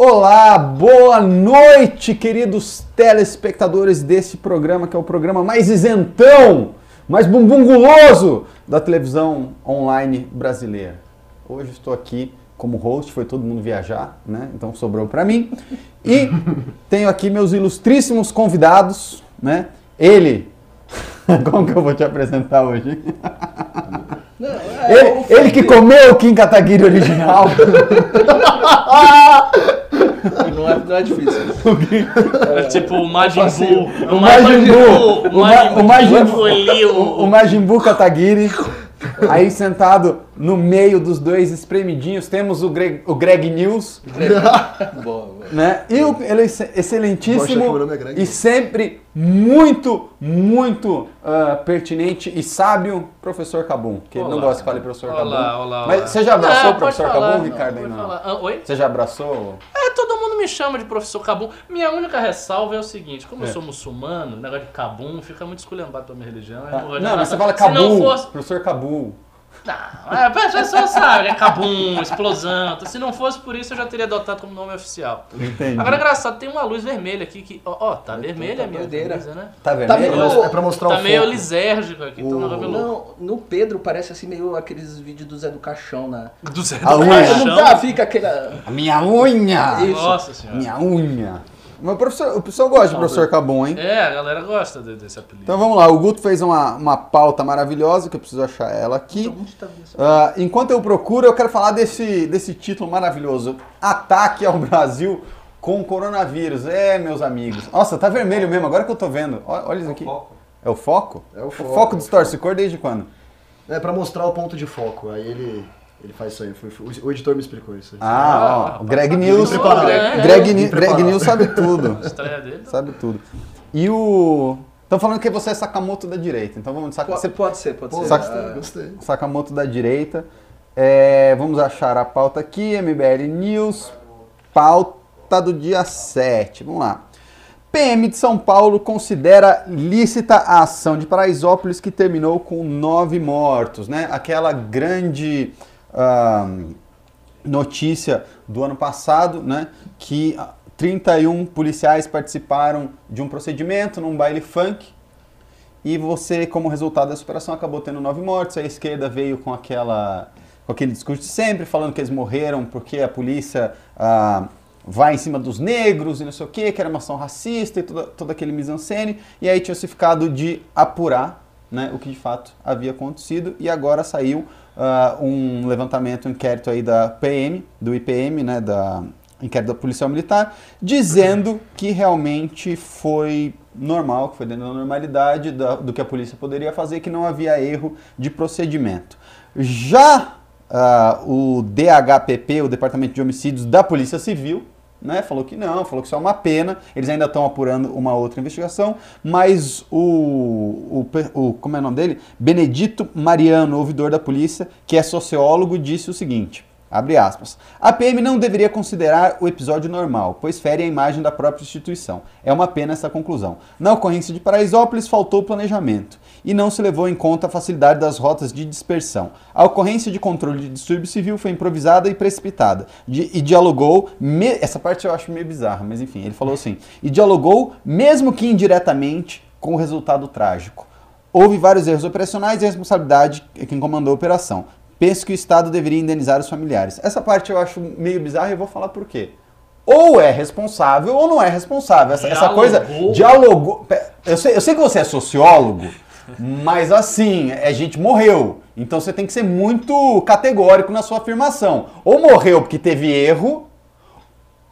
Olá, boa noite, queridos telespectadores desse programa, que é o programa mais isentão, mais bumbum guloso da televisão online brasileira. Hoje estou aqui como host, foi todo mundo viajar, né? Então sobrou para mim. E tenho aqui meus ilustríssimos convidados, né? Ele, como que eu vou te apresentar hoje? Não, é, Ele, ele que comeu o Kim Kataguiri original. não, é, não é difícil. É tipo o Majin Buu. O Majin Buu. O Ma- o Majin Buu. O, Majin Buu Kataguiri. Aí sentado no meio dos dois espremidinhos, temos o Greg, o Greg News, boa, boa. né? E o ele, que excelentíssimo nome é Greg e sempre muito, muito ah, pertinente e sábio, professor Cabum. Que ele não gosta que fale professor Cabum. Olá, olá, Mas você já abraçou Não, o professor falar, Cabum, não, Ricardo? não. falar. Ah, oi? Você já abraçou? É, todo mundo me chama de professor Cabum. Minha única ressalva é o seguinte: como É. eu sou muçulmano, o negócio de Cabum fica muito esculhambado pra minha religião. Ah, Não, mas você fala não Cabum, fosse. professor Cabum. Não, é, a pessoa sabe, é Cabum, explosão. Então, se não fosse por isso, eu já teria adotado como nome oficial. Entendi. Agora, engraçado, tem uma luz vermelha aqui que. Ó, ó, tá vermelha a minha doideira. camisa, né? Tá Tá vermelho? meio- É pra mostrar Tá o meio foco. lisérgico aqui, então O- não vai meio louco. Não, no Pedro parece assim meio aqueles vídeos do Zé do Caixão, né? Do Zé A do unha. Caixão. Não dá, fica aquela... A minha unha! Isso. Nossa senhora. Minha unha. Mas o professor, o professor gosta de professor Cabum, hein? É, a galera gosta de- desse apelido. Então vamos lá, o Guto fez uma, uma pauta maravilhosa, que eu preciso achar ela aqui. Onde tá isso? Ah, enquanto eu procuro, eu quero falar desse, desse título maravilhoso. Ataque ao Brasil com coronavírus. É, meus amigos. Nossa, tá vermelho mesmo, agora que eu tô vendo. Ó- Olha isso aqui. É o foco? É o O foco. foco distorce cor desde quando? É pra mostrar o ponto de foco. Aí ele, ele faz isso aí. Foi- foi- o editor me explicou isso aí. Ah, ó, o Greg News. Me preparado. É, Greg, é. Greg preparado. News sabe tudo. A estreia dele. Sabe tudo. E o. Estão falando que você é Sakamoto da direita, então vamos de Saka- Pode, você- pode ser, pode Pô, ser. Saca- Ah, gostei. Sakamoto da direita. É, vamos achar a pauta aqui, MBL News, pauta do dia 7. Vamos lá. PM de São Paulo considera lícita a ação de Paraisópolis que terminou com nove mortos, né? Aquela grande notícia do ano passado, né? Que ah, 31 policiais participaram de um procedimento num baile funk e você, como resultado dessa operação, acabou tendo nove mortes. A esquerda veio com aquela com aquele discurso de sempre, falando que eles morreram porque a polícia ah, vai em cima dos negros e não sei o quê, que era uma ação racista e toda, todo aquele mise-en-scène. E aí tinha se ficado de apurar né, o que de fato havia acontecido. E agora saiu ah, um levantamento, um inquérito aí da PM, do IPM, né, da inquérito da Policial Militar, dizendo que realmente foi normal, que foi dentro da normalidade da- do que a polícia poderia fazer, que não havia erro de procedimento. Já ah, o DHPP, o Departamento de Homicídios da Polícia Civil, né, falou que não, falou que isso é uma pena, eles ainda estão apurando uma outra investigação, mas o, o, o- como é o nome dele? Benedito Mariano, ouvidor da polícia, que é sociólogo, disse o seguinte. A PM não deveria considerar o episódio normal, pois fere a imagem da própria instituição. É uma pena essa conclusão. Na ocorrência de Paraisópolis, faltou planejamento e não se levou em conta a facilidade das rotas de dispersão. A ocorrência de controle de distúrbio civil foi improvisada e precipitada Di- e dialogou. me- Essa parte eu acho meio bizarra, mas enfim, ele falou assim: e dialogou, mesmo que indiretamente, com o resultado trágico. Houve vários erros operacionais e responsabilidade é quem comandou a operação. Penso que o Estado deveria indenizar os familiares. Essa parte eu acho meio bizarra e eu vou falar por quê. Ou é responsável ou não é responsável. Essa, essa coisa Dialogou. Eu sei, eu sei que você é sociólogo, mas assim, a gente morreu. Então você tem que ser muito categórico na sua afirmação. Ou morreu porque teve erro,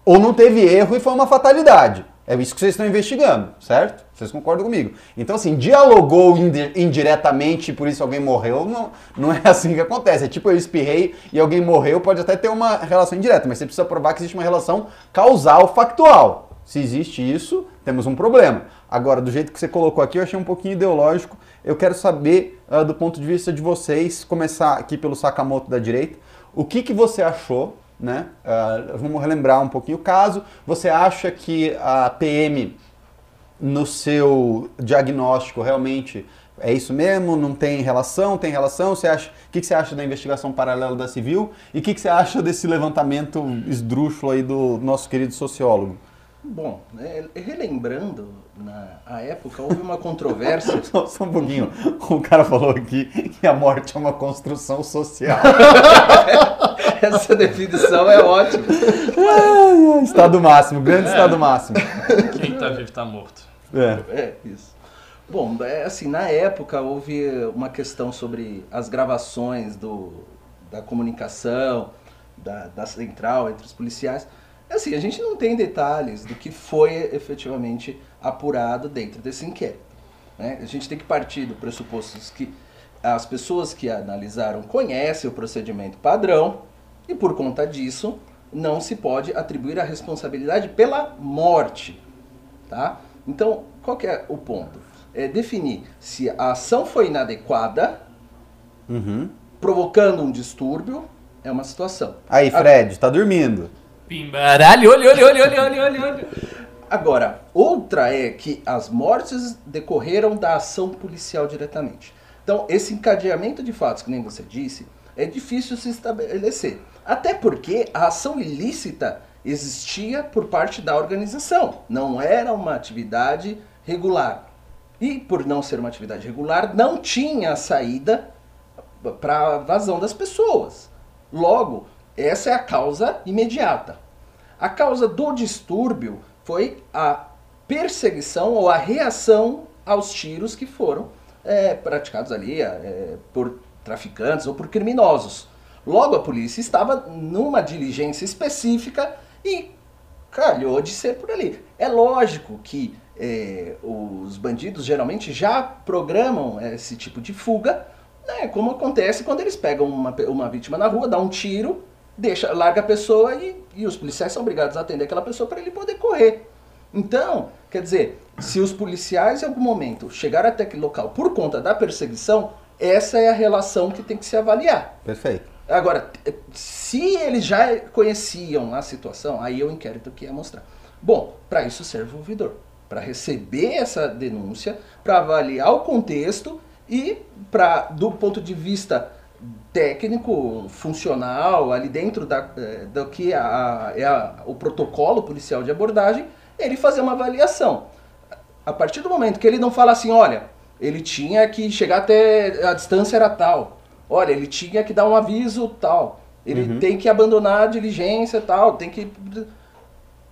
ou não teve erro e foi uma fatalidade. É isso que vocês estão investigando, certo? Vocês concordam comigo? Então, assim, dialogou indi- indiretamente por isso alguém morreu, não, não é assim que acontece. É tipo eu espirrei e alguém morreu, pode até ter uma relação indireta, mas você precisa provar que existe uma relação causal factual. Se existe isso, temos um problema. Agora, do jeito que você colocou aqui, eu achei um pouquinho ideológico. Eu quero saber, ah, do ponto de vista de vocês, começar aqui pelo Sakamoto da direita, o que, que você achou né? Ah, vamos relembrar um pouquinho o caso. Você acha que a PM, no seu diagnóstico, realmente É isso mesmo? Não tem relação? Tem relação? Você acha, o que, que você acha da investigação paralela da Civil? E o que, que você acha desse levantamento esdrúxulo aí do nosso querido sociólogo? Bom, é, relembrando, na a época houve uma controvérsia. Só, só um pouquinho. O cara falou aqui que a morte é uma construção social. Essa definição é ótima. Ai, ai, estado máximo, grande estado máximo. Quem tá vivo tá morto. É. É, isso. Bom, é, assim, na época houve uma questão sobre as gravações do, da comunicação, da, da central entre os policiais. Assim, a gente não tem detalhes do que foi efetivamente apurado dentro desse inquérito. né? A gente tem que partir do pressuposto que as pessoas que analisaram conhecem o procedimento padrão e, por conta disso, não se pode atribuir a responsabilidade pela morte. Tá? Então, qual que é o ponto? É definir se a ação foi inadequada, Uhum. provocando um distúrbio, é uma situação. Aí, Fred, tá dormindo. Pimbaralho, olha, olha, olha, olha, olha, olha, olha. Agora, outra é que as mortes decorreram da ação policial diretamente. Então, esse encadeamento de fatos, que nem você disse, é difícil se estabelecer. Até porque a ação ilícita existia por parte da organização, não era uma atividade regular. E por não ser uma atividade regular, não tinha saída para a vazão das pessoas. Logo, essa é a causa imediata. A causa do distúrbio foi a perseguição ou a reação aos tiros que foram é, praticados ali é, por traficantes ou por criminosos. Logo, a polícia estava numa diligência específica e calhou de ser por ali. É lógico que é, os bandidos geralmente já programam esse tipo de fuga, né, como acontece quando eles pegam uma, uma vítima na rua, dá um tiro, deixa, larga a pessoa e, e os policiais são obrigados a atender aquela pessoa para ele poder correr. Então, quer dizer, se os policiais em algum momento chegaram até aquele local por conta da perseguição, essa é a relação que tem que se avaliar. Perfeito. Agora, se eles já conheciam a situação, aí é o inquérito que ia mostrar. Bom, para isso serve o ouvidor. Para receber essa denúncia, para avaliar o contexto e para, do ponto de vista técnico, funcional, ali dentro da, eh, do que a- é a- o protocolo policial de abordagem, ele fazer uma avaliação. A partir do momento que ele não fala assim, olha, ele tinha que chegar até a distância era tal, olha, ele tinha que dar um aviso tal, ele tem que abandonar a diligência tal, tem que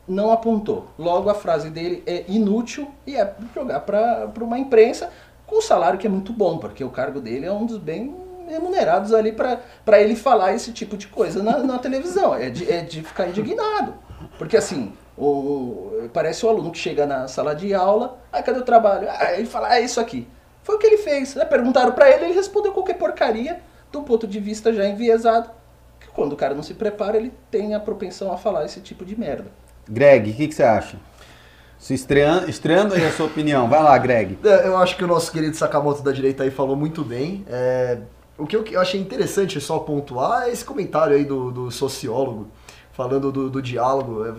não apontou. Logo a frase dele é inútil e é jogar para uma imprensa com um salário que é muito bom, porque o cargo dele é um dos bem remunerados ali para ele falar esse tipo de coisa na, na televisão. É de, é de ficar indignado. Porque assim, o, parece o aluno que chega na sala de aula, ah, cadê o trabalho? Ah, ele fala, ah, é isso aqui. Foi o que ele fez. né? Perguntaram para ele, ele respondeu qualquer porcaria, do ponto de vista já enviesado. Que quando o cara não se prepara, ele tem a propensão a falar esse tipo de merda. Greg, o que, que você acha? Se estreando, estreando aí a sua opinião. Vai lá, Greg. É, Eu acho que o nosso querido Sakamoto da direita aí falou muito bem. É, o que eu, achei interessante só pontuar é esse comentário aí do, do sociólogo, falando do, do diálogo. É,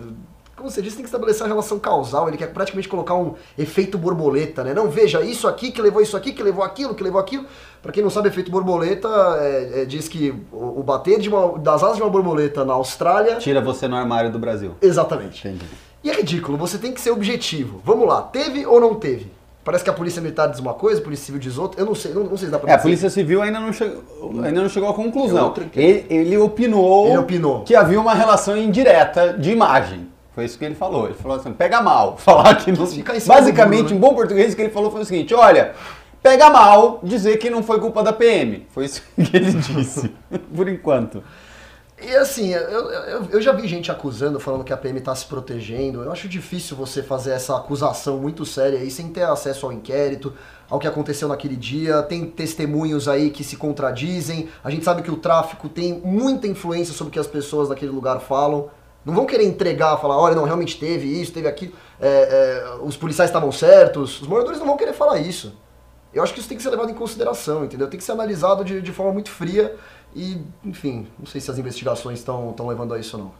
Como você disse, tem que estabelecer a relação causal. Ele quer praticamente colocar um efeito borboleta, né? Não, veja, isso aqui que levou isso aqui, que levou aquilo, que levou aquilo. Pra quem não sabe, efeito borboleta é, é, diz que o, o bater uma- das asas de uma borboleta na Austrália. Tira você no armário do Brasil. Exatamente. Entendi. E é ridículo, você tem que ser objetivo. Vamos lá, teve ou não teve? Parece que a polícia militar diz uma coisa, a polícia civil diz outra. Eu não sei, não, não sei se dá pra É, a. Polícia Civil ainda não chegou, ainda não chegou à conclusão. Ele, ele opinou, Ele opinou. que havia uma relação indireta de imagem. Foi isso que ele falou. Ele falou assim, pega mal. Falar que não... Basicamente, né? em bom português, o que ele falou foi o seguinte, olha, pega mal dizer que não foi culpa da PM. Foi isso que ele disse, por enquanto. E assim, eu, eu, eu já vi gente acusando, falando que a PM tá se protegendo. Eu acho difícil você fazer essa acusação muito séria aí sem ter acesso ao inquérito, ao que aconteceu naquele dia. Tem testemunhos aí que se contradizem. A gente sabe que o tráfico tem muita influência sobre o que as pessoas daquele lugar falam. Não vão querer entregar, falar, olha, não, realmente teve isso, teve aquilo, é, é, os policiais estavam certos. Os moradores não vão querer falar isso. Eu acho que isso tem que ser levado em consideração, entendeu? Tem que ser analisado de, de forma muito fria e, enfim, não sei se as investigações estão levando a isso ou não.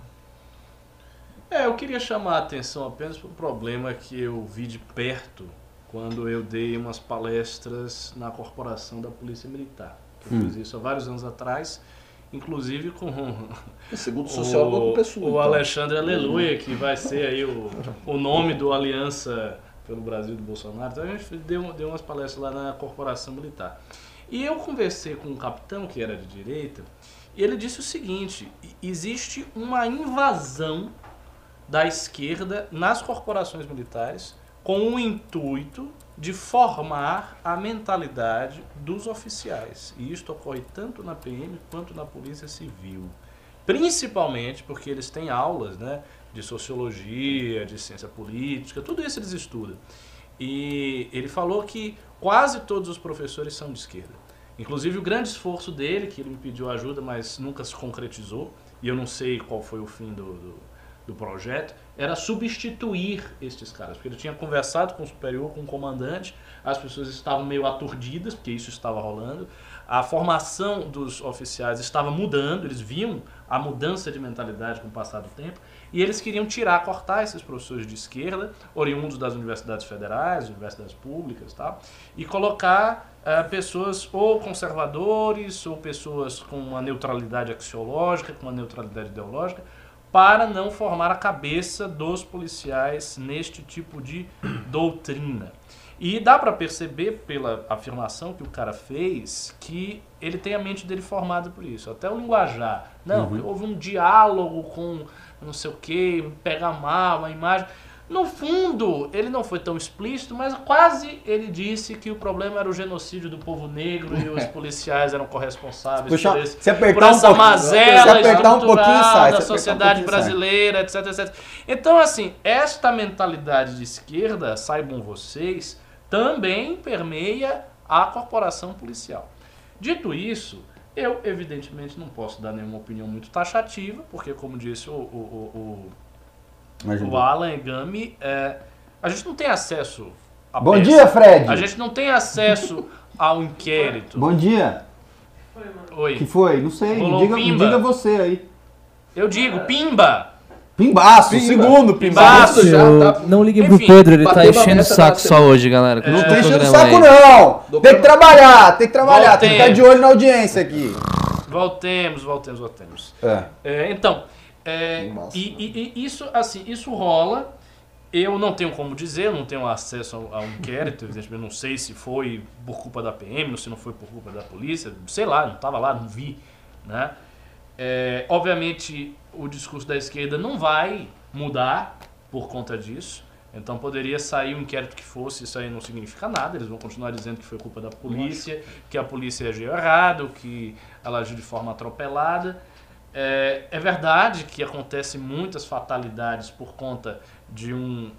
É, eu queria chamar a atenção apenas para um problema que eu vi de perto quando eu dei umas palestras na corporação da Polícia Militar. Eu Hum. fiz isso há vários anos atrás, inclusive com Segundo o sociólogo, o, pessoa. o então. Alexandre Aleluia, que vai ser aí o, o nome do Aliança pelo Brasil do Bolsonaro. Então a gente deu, deu umas palestras lá na corporação militar. E eu conversei com um capitão que era de direita, e ele disse o seguinte: existe uma invasão da esquerda nas corporações militares com o intuito de formar a mentalidade dos oficiais. E isto ocorre tanto na PM quanto na Polícia Civil. Principalmente porque eles têm aulas né, de sociologia, de ciência política, tudo isso eles estudam. E ele falou que quase todos os professores são de esquerda. Inclusive o grande esforço dele, que ele me pediu ajuda, mas nunca se concretizou, e eu não sei qual foi o fim do, do, do projeto, era substituir estes caras. Porque ele tinha conversado com o superior, com o comandante, as pessoas estavam meio aturdidas, porque isso estava rolando, a formação dos oficiais estava mudando, eles viam a mudança de mentalidade com o passar do tempo, e eles queriam tirar, cortar esses professores de esquerda, oriundos das universidades federais, universidades públicas e tal, e colocar eh, pessoas ou conservadores, ou pessoas com uma neutralidade axiológica, com uma neutralidade ideológica, para não formar a cabeça dos policiais neste tipo de doutrina. E dá para perceber pela afirmação que o cara fez que ele tem a mente dele formada por isso. Até o linguajar. Não, houve um diálogo com não sei o que, pegar mal, a imagem. No fundo, ele não foi tão explícito, mas quase ele disse que o problema era o genocídio do povo negro e os policiais eram corresponsáveis Puxa, por, esse, se apertar por um essa pouquinho- mazela se apertar um pouquinho, sai, da apertar um sociedade pouquinho, sai. brasileira, etc, etc. Então, assim, esta mentalidade de esquerda, saibam vocês, também permeia a corporação policial. Dito isso, eu evidentemente não posso dar nenhuma opinião muito taxativa, porque como disse o, o, o, o, o Alan Gami, é, a gente não tem acesso a Bom peça. dia, Fred. A gente não tem acesso ao inquérito. Bom dia. Oi. que foi? Não sei. Me diga, me diga você aí. Eu digo, pimba! Pimbaço, Pimba. segundo Pimbaço. pimbaço. já tá- Não liguem Enfim, pro Pedro, ele tá enchendo o saco só hoje, galera. Não Continua tá enchendo o saco, aí. não. Do Tem que trabalhar, tem que trabalhar. Tem que ficar Voltemos. de olho na audiência aqui. Voltemos, voltemos, voltemos. É. É, então, é, Massa. e, e- e isso, assim, isso rola. Eu não tenho como dizer, não tenho acesso ao, ao inquérito, evidentemente, não sei se foi por culpa da PM, se não foi por culpa da polícia, sei lá, não estava lá, não vi, né? É, obviamente, o discurso da esquerda não vai mudar por conta disso. Então poderia sair o inquérito que fosse, isso aí não significa nada, eles vão continuar dizendo que foi culpa da polícia, que a polícia agiu errado, que ela agiu de forma atropelada. É, é verdade que acontecem muitas fatalidades por conta de um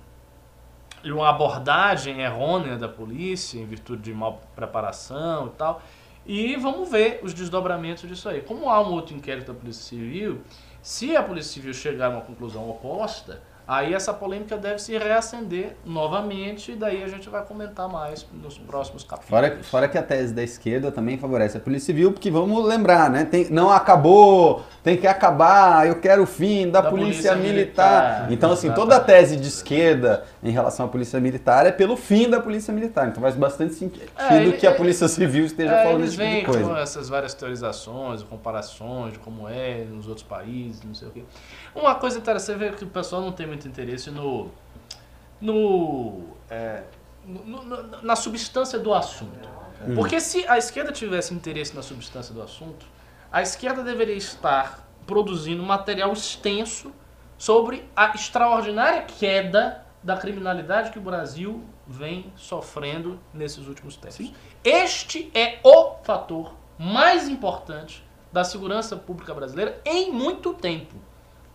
de uma abordagem errônea da polícia, em virtude de mal preparação e tal. E vamos ver os desdobramentos disso aí. Como há um outro inquérito da Polícia Civil, se a Polícia Civil chegar a uma conclusão oposta, aí essa polêmica deve se reacender novamente, e daí a gente vai comentar mais nos próximos capítulos. Fora, fora que a tese da esquerda também favorece a Polícia Civil, porque vamos lembrar, né? Tem, não acabou, tem que acabar, eu quero o fim da, Da polícia, polícia militar. militar, Então, assim, toda a tese de esquerda em relação à Polícia Militar é pelo fim da Polícia Militar. Então faz bastante sentido É, ele- que a Polícia Civil esteja É, falando esse tipo de coisa. com essas várias teorizações, comparações de como é nos outros países, não sei o quê. Uma coisa interessante é que o pessoal não tem muito interesse no. no, é, no- no- na substância do assunto. Porque se a esquerda tivesse interesse na substância do assunto, a esquerda deveria estar produzindo material extenso sobre a extraordinária queda da criminalidade que o Brasil vem sofrendo nesses últimos tempos. Este é o fator mais importante da segurança pública brasileira em muito tempo.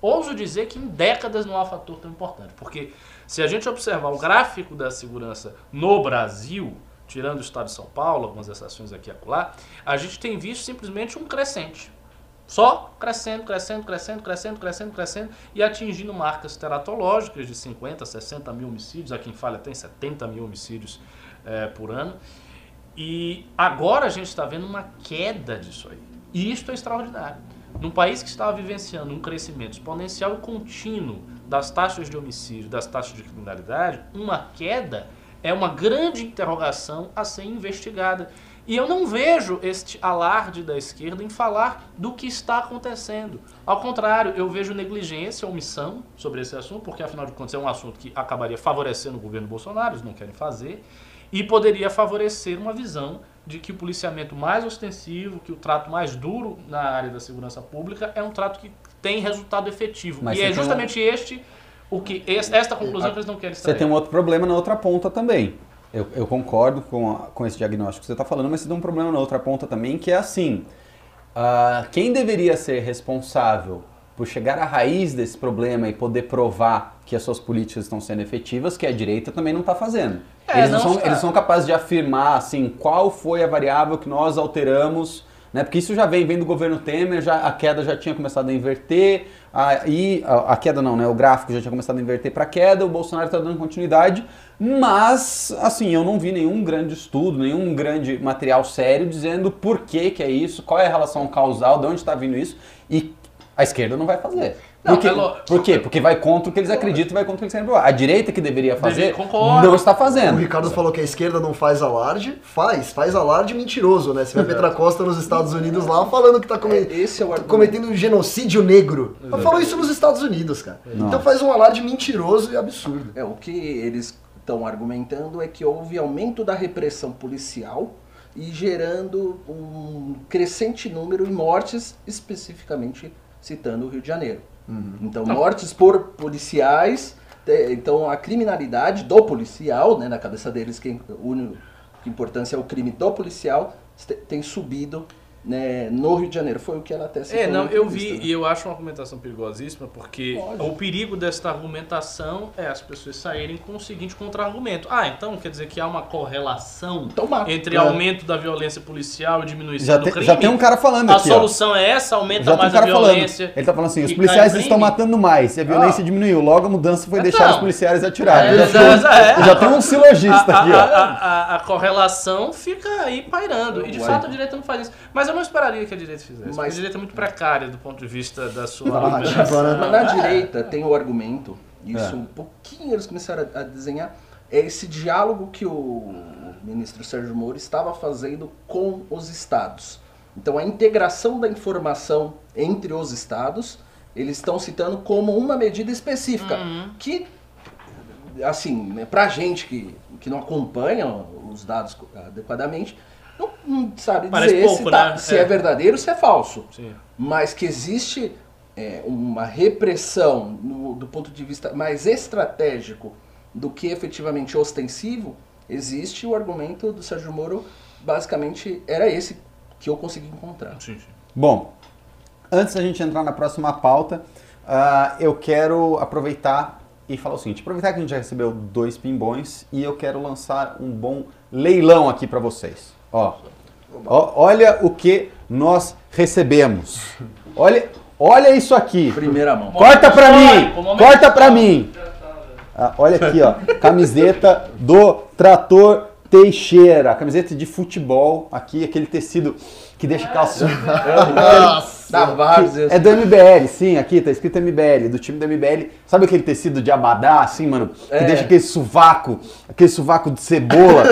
Ouso dizer que em décadas não há fator tão importante, porque se a gente observar o gráfico da segurança no Brasil, tirando o estado de São Paulo, algumas exceções aqui e acolá, a gente tem visto simplesmente um crescente. Só crescendo, crescendo, crescendo, crescendo, crescendo, crescendo e atingindo marcas teratológicas de 50, 60 mil homicídios. Aqui em Falha tem 70 mil homicídios eh, por ano. E agora a gente está vendo uma queda disso aí. E isto é extraordinário. Num país que estava vivenciando um crescimento exponencial e contínuo das taxas de homicídio, das taxas de criminalidade, uma queda é uma grande interrogação a ser investigada. E eu não vejo este alarde da esquerda em falar do que está acontecendo. Ao contrário, eu vejo negligência, omissão sobre esse assunto, porque afinal de contas é um assunto que acabaria favorecendo o governo Bolsonaro, eles não querem fazer, e poderia favorecer uma visão de que o policiamento mais ostensivo, que o trato mais duro na área da segurança pública é um trato que tem resultado efetivo. Mas e você é justamente este o que es- esta conclusão que eles não querem Você extrair. tem um outro problema na outra ponta também. Eu, eu concordo com, a- com esse diagnóstico que você está falando, mas você tem um problema na outra ponta também, que é assim: ah, quem deveria ser responsável por chegar à raiz desse problema e poder provar que as suas políticas estão sendo efetivas, que a direita também não está fazendo. É, eles, não não são, eles são capazes de afirmar assim qual foi a variável que nós alteramos. Né? Porque isso já vem, vem do governo Temer, já, a queda já tinha começado a inverter, aí a, a queda não, né? O gráfico já tinha começado a inverter para queda, o Bolsonaro está dando continuidade, mas assim, eu não vi nenhum grande estudo, nenhum grande material sério dizendo por que, que é isso, qual é a relação causal, de onde está vindo isso, e a esquerda não vai fazer. Não, Por, quê? é por quê? Porque vai contra o que eles acreditam e vai contra o que eles querem provar. A direita que deveria fazer concordo. não está O fazendo. Ricardo falou que a esquerda não faz alarde. Faz, faz alarde mentiroso, né? Você vê a Petra Costa nos Estados Unidos lá falando que tá come- É, é o cometendo um genocídio negro. Ela falou isso nos Estados Unidos, cara. Então faz um alarde mentiroso e absurdo. É, o que eles estão argumentando é que houve aumento da repressão policial e gerando um crescente número de mortes, especificamente citando o Rio de Janeiro. Então, mortes por policiais, te- então a criminalidade do policial, né, na cabeça deles, quem une que importância é o crime do policial, te- tem subido né, no Rio de Janeiro. Foi o que ela até citou É, não, eu vi né? e eu acho uma argumentação perigosíssima porque Lógico. o perigo desta argumentação é as pessoas saírem com o seguinte contra-argumento. Ah, então quer dizer que há uma correlação Então mata. entre É. aumento da violência policial e diminuição Já, do tem- crime? já tem um cara falando A aqui, ó. solução é essa, aumenta Já tem um mais a cara falando. violência. Ele tá falando assim, os policiais estão crime? matando mais e a violência Ah. diminuiu. Logo a mudança foi deixar Então. os policiais atirarem. É, já, é, tem, é. já tem um silogista a, aqui, a- ó. a- a- a correlação fica aí pairando. E de Uai. fato a direita não faz isso. Mas eu não esperaria que a direita fizesse. porque Mas- A direita é muito precária do ponto de vista da sua narrativa? Mas na direita tem o argumento, isso É. um pouquinho eles começaram a, a desenhar, é esse diálogo que o ministro Sérgio Moro estava fazendo com os estados. Então a integração da informação entre os estados, eles estão citando como uma medida específica, Uhum. que, assim, né, pra gente que, que não acompanha os dados adequadamente, não, não sabe Parece dizer pouco, se, tá- né? se É. é verdadeiro ou se é falso Sim. mas que existe é, uma repressão no- do ponto de vista mais estratégico do que efetivamente ostensivo, existe o argumento do Sérgio Moro, basicamente era esse que eu consegui encontrar. Sim, sim. Bom, antes da gente entrar na próxima pauta, ah, eu quero aproveitar e falar o seguinte: aproveitar que a gente já recebeu dois pimbões e eu quero lançar um bom leilão aqui para vocês. Ó, ó, olha o que nós recebemos. Olha, olha isso aqui. Primeira mão. Corta pra histórico, mim! Corta pra histórico. mim! Ah, olha aqui, ó. Camiseta do Trator Teixeira. Camiseta de futebol. Aqui, aquele tecido que deixa calça. Da Várzea. É do MBL, sim, aqui tá escrito MBL, do time do MBL. Sabe aquele tecido de abadá, assim, mano? Que É. deixa aquele sovaco, aquele sovaco de cebola,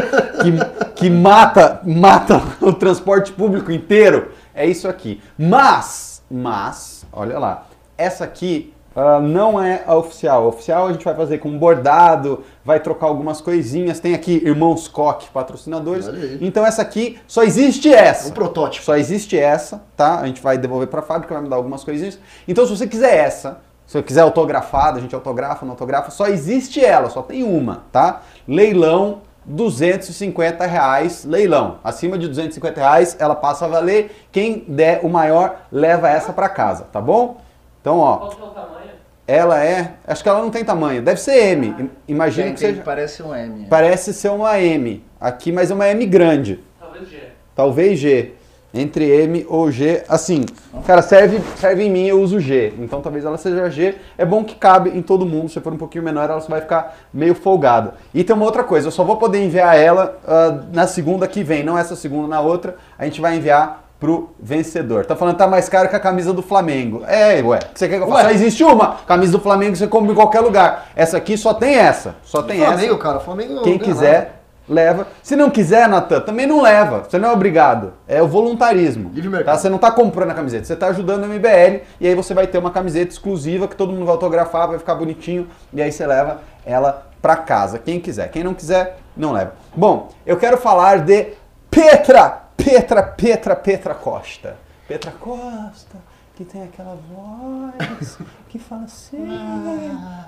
que, que mata, mata o transporte público inteiro. É isso aqui. Mas, mas, olha lá, essa aqui ah, não é a oficial. A oficial a gente vai fazer com bordado, vai trocar algumas coisinhas. Tem aqui Irmãos Koch, patrocinadores. Então essa aqui, só existe essa. Um protótipo. Só existe essa, tá? A gente vai devolver para a fábrica, vai mudar algumas coisinhas. Então, se você quiser essa, se você quiser autografada, a gente autografa, não autografa, só existe ela, só tem uma, tá? Leilão, 250 reais, leilão. Acima de 250 reais, ela passa a valer. Quem der o maior, leva essa para casa, tá bom? Então, ó, Qual que é o tamanho? Ela é, acho que ela não tem tamanho, deve ser M. Imagino Tem, que seja, parece um M. parece ser uma M. Aqui, mas é uma M grande. Talvez G. Talvez G. Entre M ou G, assim, cara, serve, serve em mim, eu uso G. Então talvez ela seja G. É bom que cabe em todo mundo. Se for um pouquinho menor, ela só vai ficar meio folgada. E tem uma outra coisa, eu só vou poder enviar ela ah, na segunda que vem, não essa segunda, na outra. A gente vai enviar pro vencedor. Tá falando que tá mais caro que a camisa do Flamengo. É, ué. Você quer que eu faça? Só existe uma. Camisa do Flamengo você compra em qualquer lugar. Essa aqui só tem essa. Só tem Flamengo, essa. cara, Flamengo. Quem quiser, leva. Se não quiser, Natan, também não leva. Você não é obrigado. É o voluntarismo. Tá? Você não tá comprando a camiseta, você tá ajudando o MBL e aí você vai ter uma camiseta exclusiva que todo mundo vai autografar, vai ficar bonitinho e aí você leva ela pra casa. Quem quiser. Quem não quiser, não leva. Bom, eu quero falar de Petra, Petra, Petra, Petra Costa. Petra Costa, que tem aquela voz que fala assim,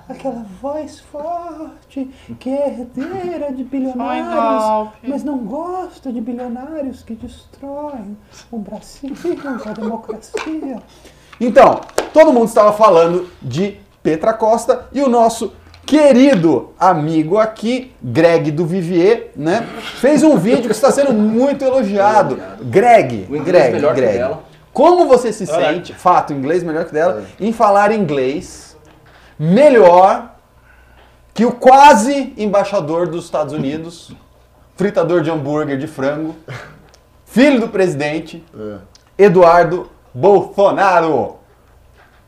aquela voz forte, que é herdeira de bilionários, mas não gosta de bilionários que destroem o Brasil, a democracia. Então, todo mundo estava falando de Petra Costa e o nosso querido amigo aqui, Greg do Vivier, né? Fez um vídeo que está sendo muito elogiado. Greg, O Greg, melhor que Greg. dela. Como você se Olha. sente, fato, inglês melhor que dela, em falar inglês melhor que o quase embaixador dos Estados Unidos, fritador de hambúrguer de frango, filho do presidente, É. Eduardo Bolsonaro.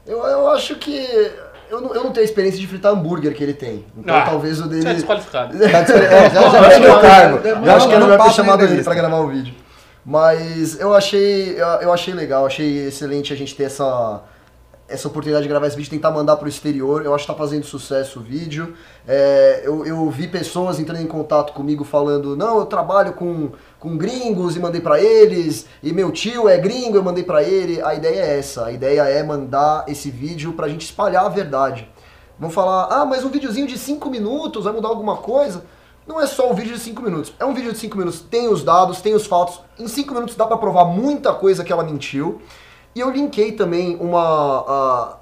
Eu, eu acho que. Eu não, eu não tenho a experiência de fritar hambúrguer que ele tem. Então Ah, talvez o Você é dele. desqualificado. Tá é, já, perdeu o cargo. Eu acho que eu não no ia ter chamado ele pra gravar o vídeo. Mas eu achei, eu, eu achei legal, achei excelente a gente ter essa, essa oportunidade de gravar esse vídeo, tentar mandar pro exterior. Eu acho que tá fazendo sucesso o vídeo. É, eu, eu vi pessoas entrando em contato comigo falando: não, eu trabalho com, com gringos e mandei pra eles, e meu tio é gringo, eu mandei pra ele. A ideia é essa: a ideia é mandar esse vídeo pra gente espalhar a verdade. Vão falar: ah, mas um videozinho de 5 minutos vai mudar alguma coisa? Não é só um vídeo de 5 minutos. É um vídeo de 5 minutos, tem os dados, tem os fatos. Em 5 minutos dá pra provar muita coisa que ela mentiu. E eu linkei também uma, ah,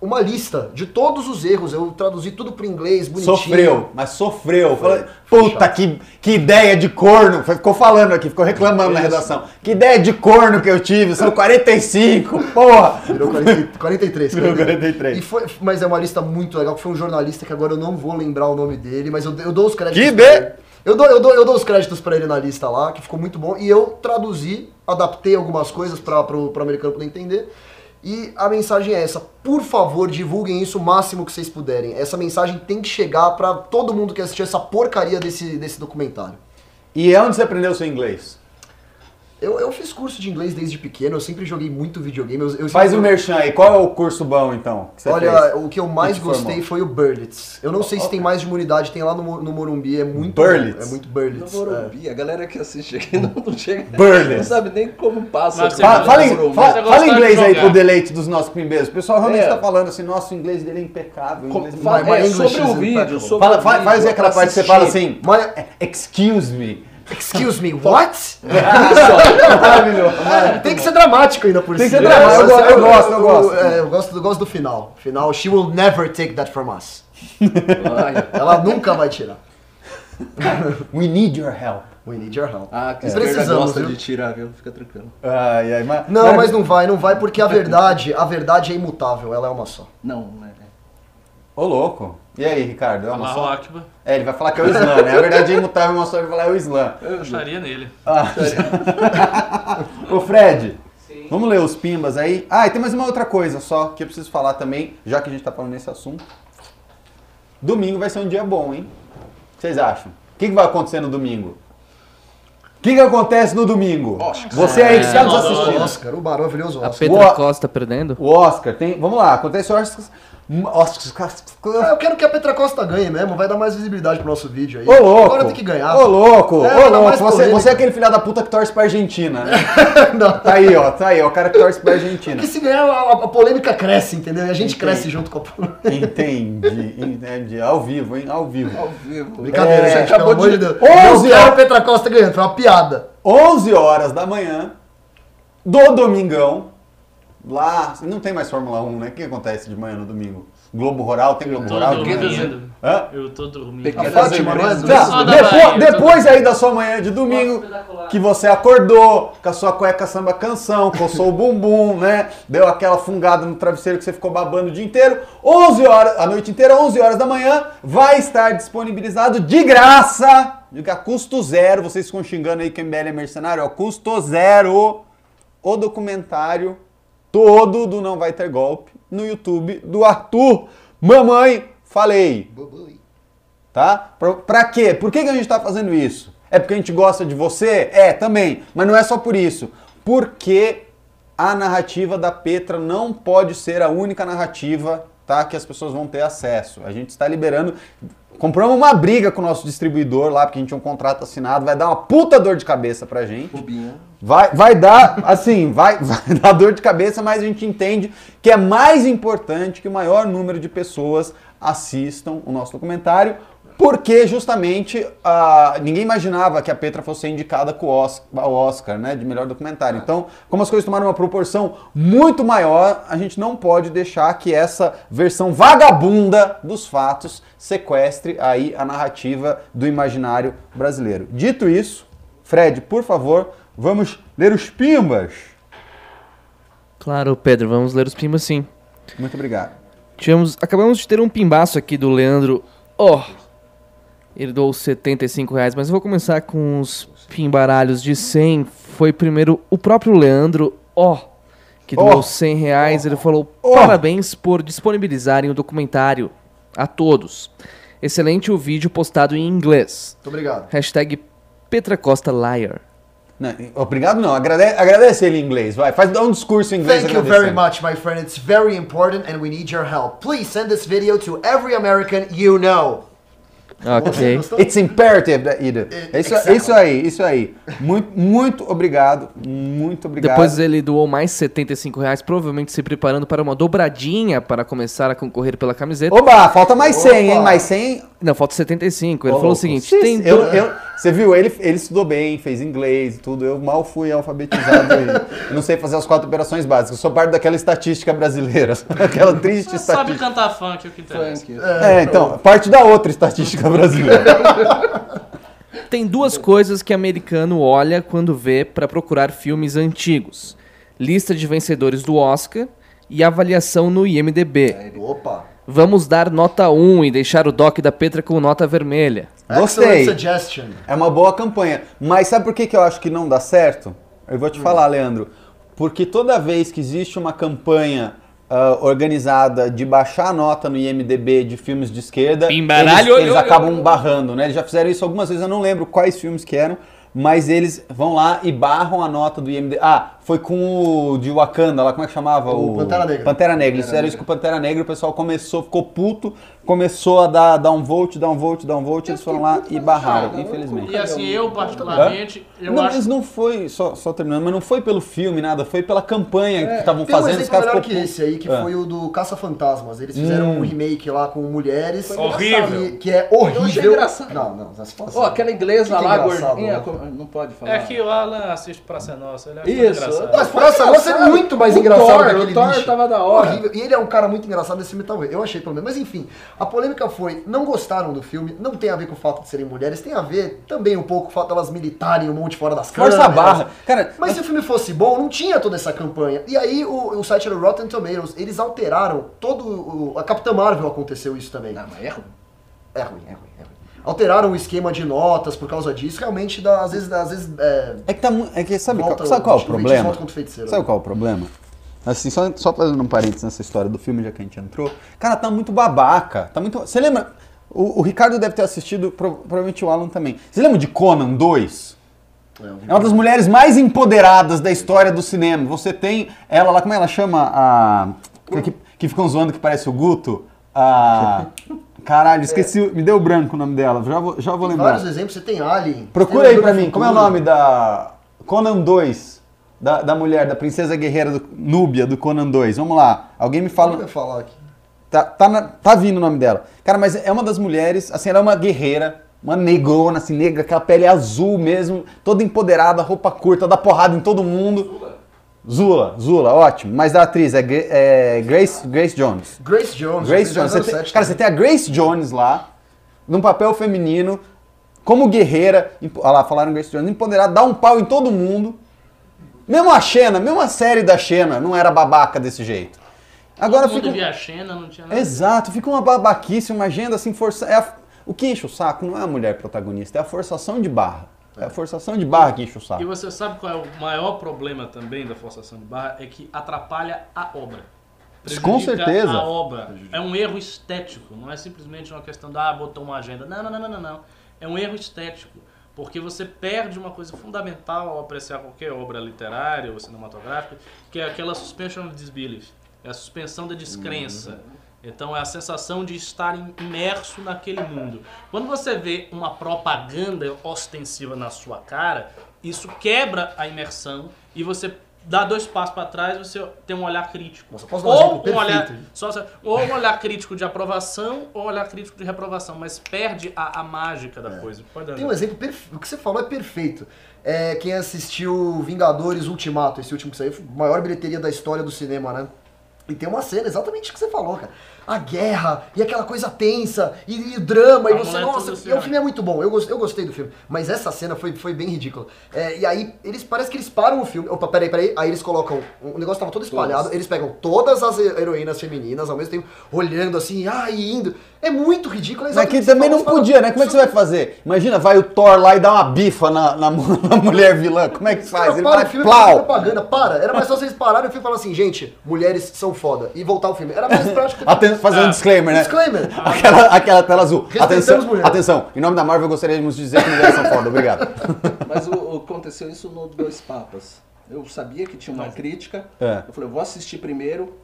uma lista de todos os erros. Eu traduzi tudo pro inglês, bonitinho. Sofreu, mas sofreu. Foi- foi Puta, chato. que, que ideia de corno. Ficou falando aqui, ficou reclamando na Isso. redação. Que ideia de corno que eu tive, são 45, porra. Virou 40, 43. Virou 43. E foi, mas é uma lista muito legal, que foi um jornalista que agora eu não vou lembrar o nome dele, mas eu, eu dou os créditos Que de-. Eu dou, eu, dou, eu dou os créditos pra ele na lista lá, que ficou muito bom. E eu traduzi, adaptei algumas coisas para pro americano poder entender. E a mensagem é essa: por favor, divulguem isso o máximo que vocês puderem. Essa mensagem tem que chegar pra todo mundo que assistiu essa porcaria desse, desse documentário. E é onde você aprendeu o seu inglês? Eu, eu fiz curso de inglês desde pequeno, eu sempre joguei muito videogame. Eu, eu Faz o sempre- merchan aí. Qual é o curso bom, então? que você Olha, fez? o que eu mais te gostei formou? foi o Burlitz. Eu não sei se tem mais de uma unidade, tem lá no, no Morumbi, é muito Burlitz? bom, É muito No Burlitz. é. Morumbi, a galera que assiste aqui não, não chega. Burless. Não sabe nem como passa. Fala, fala, fala- fala inglês aí pro deleite dos nossos pimbeiros. O pessoal realmente É. tá falando assim, nossa, o inglês dele é impecável. o Com- inglês é fala- é, sobre o is vídeo, sobre Fala, o fala, faz aí vídeo, aquela parte que você fala assim, My, excuse me. Excuse me, what? Maravilhoso. tem que ser dramático ainda por Tem que cima. ser dramático, eu É, eu gosto, eu gosto. é, eu gosto, eu gosto do final. Final, she will never take that from us. Ela nunca vai tirar. We need your help. We need your help. Ah, que É. Precisamos, gosta viu? de tirar, viu? Fica tranquilo. Ai, ai, mas, Não, mas não vai, não vai, porque a verdade, a verdade é imutável, ela é uma só. Não, né? Ô, louco. E aí, Ricardo? É uma só? Akbar. É, ele vai falar que é o Islã, né? A verdade é imutável, uma só ele vai falar é o Islã. Eu estaria nele. Ô, Fred, vamos ler os pimbas aí. Ah, e tem mais uma outra coisa só que eu preciso falar também, já que a gente tá falando nesse assunto. Domingo vai ser um dia bom, hein? O que vocês acham? O que, que vai acontecer no domingo? O que, que acontece no domingo? Oscar. Você aí que está nos É, O assistindo. Oscar, o maravilhoso A Oscar. Petra Boa. Costa perdendo? O Oscar, tem. Vamos lá, acontece o Oscar. Ah, eu quero que a Petra Costa ganhe mesmo, vai dar mais visibilidade pro nosso vídeo aí. Ô louco! Agora tem que ganhar. Ô louco! É, ô louco! Você, você é aquele filho da puta que torce pra Argentina, né? Não. Tá aí, ó, tá aí, ó, o cara que torce pra Argentina. Porque se ganhar, a, a polêmica cresce, entendeu? E a gente Entendi. cresce junto com a polêmica. Entendi, entendi. Ao vivo, hein? Ao vivo. Ao vivo. Brincadeira, É, gente, pelo amor de de- Deus. 11 Eu quero horas. a Petra Costa ganhando, foi uma piada. 11 horas da manhã do domingão. Lá, não tem mais Fórmula 1, né? O que acontece de manhã no domingo? Globo Rural, tem Globo Rural? dormindo. Hã? Eu tô dormindo. Pequenas A Fátima, da depois, depois aí da sua manhã de domingo, que você acordou com a sua cueca samba canção, coçou o bumbum, né? Deu aquela fungada no travesseiro que você ficou babando o dia inteiro. 11 horas, a noite inteira, 11 horas da manhã, vai estar disponibilizado de graça, diga custo zero. Vocês ficam xingando aí que o MBL é mercenário, ó, custo zero. o documentário todo do Não Vai Ter Golpe no YouTube do Arthur Mamãe Falei. Tá? Pra, pra quê? Por que, que a gente tá fazendo isso? É porque a gente gosta de você? É, também. Mas não é só por isso. Porque a narrativa da Petra não pode ser a única narrativa tá, que as pessoas vão ter acesso. A gente está liberando. Compramos uma briga com o nosso distribuidor lá, porque a gente tinha um contrato assinado, vai dar uma puta dor de cabeça pra gente. Rubinho. Vai, vai dar, assim, vai, vai dar dor de cabeça, mas a gente entende que é mais importante que o maior número de pessoas assistam o nosso documentário, porque justamente ah, ninguém imaginava que a Petra fosse indicada com o Oscar, ao Oscar, né, de melhor documentário. Então, como as coisas tomaram uma proporção muito maior, a gente não pode deixar que essa versão vagabunda dos fatos sequestre aí a narrativa do imaginário brasileiro. Dito isso, Fred, por favor, vamos ler os pimbas. Claro, Pedro, vamos ler os pimbas sim. Muito obrigado. Tivemos, acabamos de ter um pimbaço aqui do Leandro. Ó, ele doou 75 reais, mas eu vou começar com os pimbaralhos de 100. Foi primeiro o próprio Leandro, ó, que doou Ó. 100 reais. Ele falou: Ó. parabéns por disponibilizarem o documentário a todos. Excelente o vídeo postado em inglês. Muito obrigado. Hashtag Petra Costa Liar. Não, obrigado não, agradece, agradece ele em inglês, vai, faz dá um discurso em inglês Thank you very much, my friend. It's very important and we need your help. Please send this video to every American you know. Ok. It's imperative that you do. É isso, Exactly. isso aí, isso aí. Muito, muito obrigado, muito obrigado. Depois ele doou mais 75 reais, provavelmente se preparando para uma dobradinha para começar a concorrer pela camiseta. Oba, falta mais 100, hein? Opa. Mais 100. Não, falta 75. Ele Ô, falou o seguinte: tem eu, eu- Você viu, ele, ele estudou bem, fez inglês e tudo. Eu mal fui alfabetizado e não sei fazer as quatro operações básicas. Eu sou parte daquela estatística brasileira, aquela triste Você sabe estatística. cantar funk, é o que interessa. Funk. É, então, parte da outra estatística brasileira. Tem duas coisas que americano olha quando vê para procurar filmes antigos: lista de vencedores do Oscar e avaliação no IMDb. Opa. Vamos dar nota 1 e deixar o doc da Petra com nota vermelha. Gostei. Excellent suggestion. É uma boa campanha. Mas sabe por que, que eu acho que não dá certo? Eu vou te falar, Leandro. Porque toda vez que existe uma campanha ah, organizada de baixar a nota no IMDB de filmes de esquerda, Pimbaralho, eles, eles olha, acabam olha. barrando, né? Eles já fizeram isso algumas vezes, eu não lembro quais filmes que eram, mas eles vão lá e barram a nota do IMDB. Ah, foi com o de Wakanda, lá como é que chamava? O Pantera Negra. Pantera Negra. Eles fizeram isso com o Pantera Negra, o pessoal começou, ficou puto, começou a dar, dar um vote, dar um vote, dar um vote, eles foram lá e barraram, infelizmente. E assim, eu particularmente, eu não, acho mas não foi, só, só terminando, mas não foi pelo filme, nada, foi pela campanha que estavam Tem um fazendo, os exemplo melhor que esse aí, que Ah. foi o do Caça-Fantasmas. Eles fizeram Hum. um remake lá com mulheres. Horrível. E- Que é horrível. Eu achei engraçado. Não, não, você fala assim. Ó, aquela inglesa Que que é lá, gordinha, né? não pode falar. É que o Alan assiste Praça é Nossa, ele acha Isso. Engraçado. Mas Nossa é muito mais O engraçado Thor, que aquele o Thor lixo. tava da hora. Horrível. E ele é um cara muito engraçado nesse filme, talvez. Eu achei pelo menos. Mas enfim, a polêmica foi, não gostaram do filme, não tem a ver com o fato de serem mulheres, tem a ver também um pouco com o fato de elas militarem um monte fora das câmeras. Força a barra. Cara, Mas se o filme fosse bom, não tinha toda essa campanha. E aí o, o site do Rotten Tomatoes, eles alteraram todo o... A Capitã Marvel aconteceu isso também. Não, mas é ruim. É ruim, é ruim, é ruim. Alteraram o esquema de notas por causa disso. Realmente, dá, às vezes, às vezes é, é que tá é que sabe, volta, qual, sabe qual é o problema? Sabe qual é o problema? Assim, só, só fazendo um parênteses nessa história do filme, já que a gente entrou. Cara, tá muito babaca. Tá muito. Você lembra? O, o Ricardo deve ter assistido, pro- provavelmente o Alan também. Você lembra de Conan 2? É. É uma das mulheres mais empoderadas da história do cinema. Você tem ela lá, como ela chama? A. Que, que ficam zoando que parece o Guto. A. Caralho, esqueci. o- Me deu branco o nome dela. Já vou, já vou Tem lembrar. vários exemplos, você tem Alien. Procura aí pra mim. Como é o nome da. Conan 2. Da, da mulher, da princesa guerreira do, Núbia do Conan 2. Vamos lá. Alguém me fala. que eu ia falar aqui? Tá, tá, na- tá vindo o nome dela. Cara, mas é uma das mulheres, assim, ela é uma guerreira, uma negrona, assim, negra, aquela pele azul mesmo, toda empoderada, roupa curta, dá porrada em todo mundo. Zula, Zula, ótimo. Mas a atriz é, é Grace, Grace Jones. Grace Jones. Grace Jones. Você tem- 007 cara, você tem a Grace Jones lá, num papel feminino, como guerreira. Olha lá, falaram Grace Jones, empoderada, dá um pau em todo mundo. Mesmo a Xena, mesmo a série da Xena, não era babaca desse jeito. Agora Todo fica. via a Xena, não tinha nada. Exato, fica uma babaquice, uma agenda assim, força. É a- O que enche o saco não é a mulher protagonista, é a forçação de barra. É a forçação de barra que enche o E saco. você sabe qual é o maior problema também da forçação de barra? É que atrapalha a obra. Com Prejudica certeza. A obra. É um erro estético, não é simplesmente uma questão de, ah, botou uma agenda. Não, não, não, não, não, não. É um erro estético. Porque você perde uma coisa fundamental ao apreciar qualquer obra literária ou cinematográfica, que é aquela suspension of disbelief. É a suspensão da descrença. Então é a sensação de estar imerso naquele mundo. Quando você vê uma propaganda ostensiva na sua cara, isso quebra a imersão e você dá dois passos para trás, você tem um olhar crítico. Nossa, posso dar um exemplo ou um olhar, só, ou um olhar crítico de aprovação ou um olhar crítico de reprovação, mas perde a, a mágica da coisa. Pode. Tem um exemplo perfeito. O que você falou é perfeito. É, quem assistiu Vingadores Ultimato, esse último que saiu, maior bilheteria da história do cinema, né? E tem uma cena exatamente o que você falou, cara. A guerra, e aquela coisa tensa, e, e o drama, e A você, mulher nossa, assim, e o ó. filme é muito bom, eu, eu gostei do filme. Mas essa cena foi, foi bem ridícula. É, e aí, eles parece que eles param o filme. Opa, peraí, peraí. Aí eles colocam. O negócio tava todo espalhado, eles pegam todas as he- heroínas femininas ao mesmo tempo, olhando assim, ah, e indo. É muito ridículo. é Mas que também não você podia, né? Como é que você vai fazer? Imagina, vai o Thor lá e dá uma bifa na, na, na mulher vilã. Como é que faz? Cara, Ele para, vai o filme plau. propaganda, para. Era mais só vocês pararem o filme e falar assim, gente, mulheres são foda. E voltar o filme. Era mais prático. Aten- fazer um disclaimer, né? Disclaimer. Aquela, aquela tela azul. Atenção, mulheres. atenção. Em nome da Marvel, gostaríamos de dizer que mulheres são foda. Obrigado. Mas o, o- aconteceu isso no Dois Papas. Eu sabia que tinha uma crítica. É. Eu falei, eu vou assistir primeiro.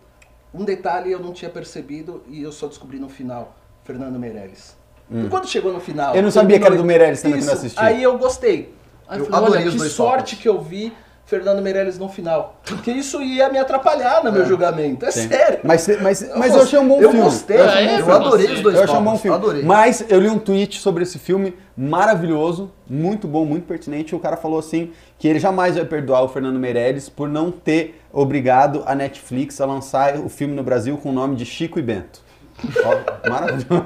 Um detalhe eu não tinha percebido e eu só descobri no final. Fernando Meirelles. E quando chegou no final... Hum. Eu não sabia que era do Meirelles também, que eu não assisti. Aí eu gostei. Aí Eu eu falei, olha, que sorte Papas. que eu vi Fernando Meirelles no final. Porque isso ia me atrapalhar no meu julgamento. É Sim. sério. Mas, mas, mas eu achei um bom eu filme. Gostei, Eu um É, Eu adorei você. os dois Eu achei um bom filme. Adorei. Mas eu li um tweet sobre esse filme maravilhoso, muito bom, muito pertinente. E o cara falou assim que ele jamais vai perdoar o Fernando Meirelles por não ter obrigado a Netflix a lançar o filme no Brasil com o nome de Chico e Bento. Maravilhoso.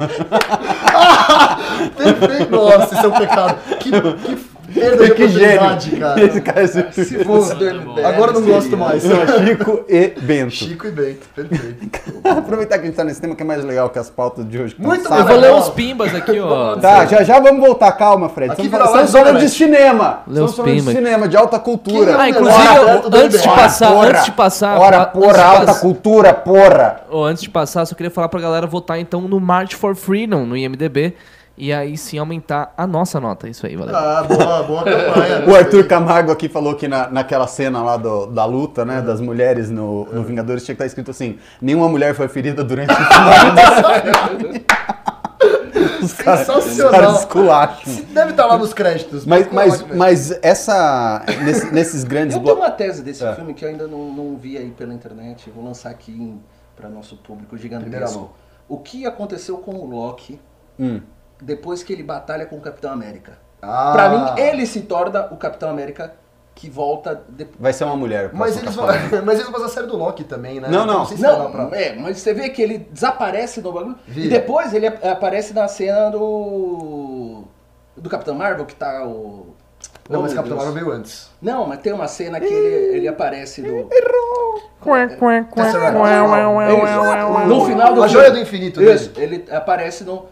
Perfeito. Nossa, isso é um pecado. Que, que perda de que oportunidade, gênio. cara. Esse cara Se fosse do Muito bom. MBL, Agora eu não seria. gosto mais. Chico e Bento. Chico e Bento. Perfeito. Aproveitar que a gente tá nesse tema que é mais legal que as pautas de hoje. que Muito bom. Eu vou ler uns pimbas aqui, ó. Tá, já já vamos voltar, calma, Fred. Aqui Estamos vira falando, live estamos falando de cinema. Lê Estamos os falando de cinema, de alta cultura. Ah, inclusive, Ora, eu- tudo antes de bem. passar, antes de passar, Ora, pra- porra, de alta pass- cultura, porra. Antes de passar, só queria falar pra galera votar então no March for Freedom no IMDb e aí sim aumentar a nossa nota. Isso aí, valeu. Ah, boa, boa campanha. O Arthur Camargo aqui falou que na, naquela cena lá do- da luta, né, das mulheres no, no Vingadores, tinha que estar escrito assim: nenhuma mulher foi ferida durante o filme. os caras os Sensacional. Deve estar lá nos créditos. Mas, mas, velho. mas essa. nesse- nesses grandes Eu tenho uma tese desse É. filme que eu ainda não, não vi aí pela internet. Vou lançar aqui para nosso público gigantesco. O que aconteceu com o Loki Hum. Depois que ele batalha com o Capitão América? Ah. Pra mim, ele se torna o Capitão América que volta depois. Vai ser uma mulher. Mas eles, vão, mas eles vão fazer a série do Loki também, né? Não, Então, não. sei se Não, pra- é, mas você vê que ele desaparece no bagulho. Vira. E depois ele ap- aparece na cena do. Do Capitão Marvel, que tá o. Não, Oh, mas meu Capitão. Marvel veio antes. Não, mas tem uma cena que ele, ele aparece no. Tesseract. No final do A joia do infinito dele. Isso, ele aparece no.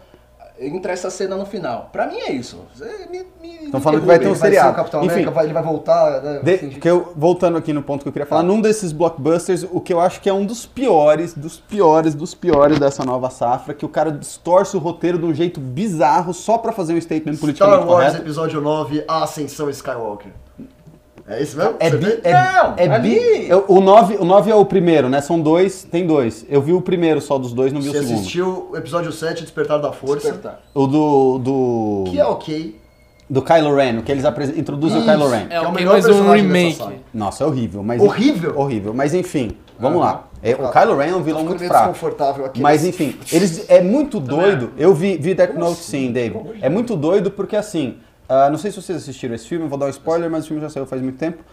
Entra essa cena no final. Pra mim é isso. Você me- me- Tão me falando que vai ter um seriado. o Capitão Enfim. América, vai- ele vai voltar, né? De- fingir- que eu, voltando aqui no ponto que eu queria falar, num desses blockbusters, o que eu acho que é um dos piores, dos piores, dos piores dessa nova safra, que o cara distorce o roteiro de um jeito bizarro só pra fazer um statement politicamente Star Wars correto. Episódio 9, A Ascensão Skywalker. É isso mesmo? É Você bi, é, Não, é ali- bi, eu- o 9 o nove é o primeiro, né? São dois, tem dois. Eu vi o primeiro só dos dois, não vi Você o segundo. assistiu o episódio 7, Despertar da Força, Despertar. O do. do. que é ok. Do Kylo Ren, o que eles introduzem o Kylo Ren. É, é o melhor mas um remake. Nossa, é horrível. Mas, Horrível? Horrível. Mas enfim, vamos Ah, lá. É, o tá. Kylo Ren é um vilão muito fraco. desconfortável aqui. Mas enfim, eles é muito doido. Eu vi, vi Death Note sim, David. É muito doido porque assim, ah, não sei se vocês assistiram esse filme, vou dar um spoiler, mas o filme já saiu faz muito tempo.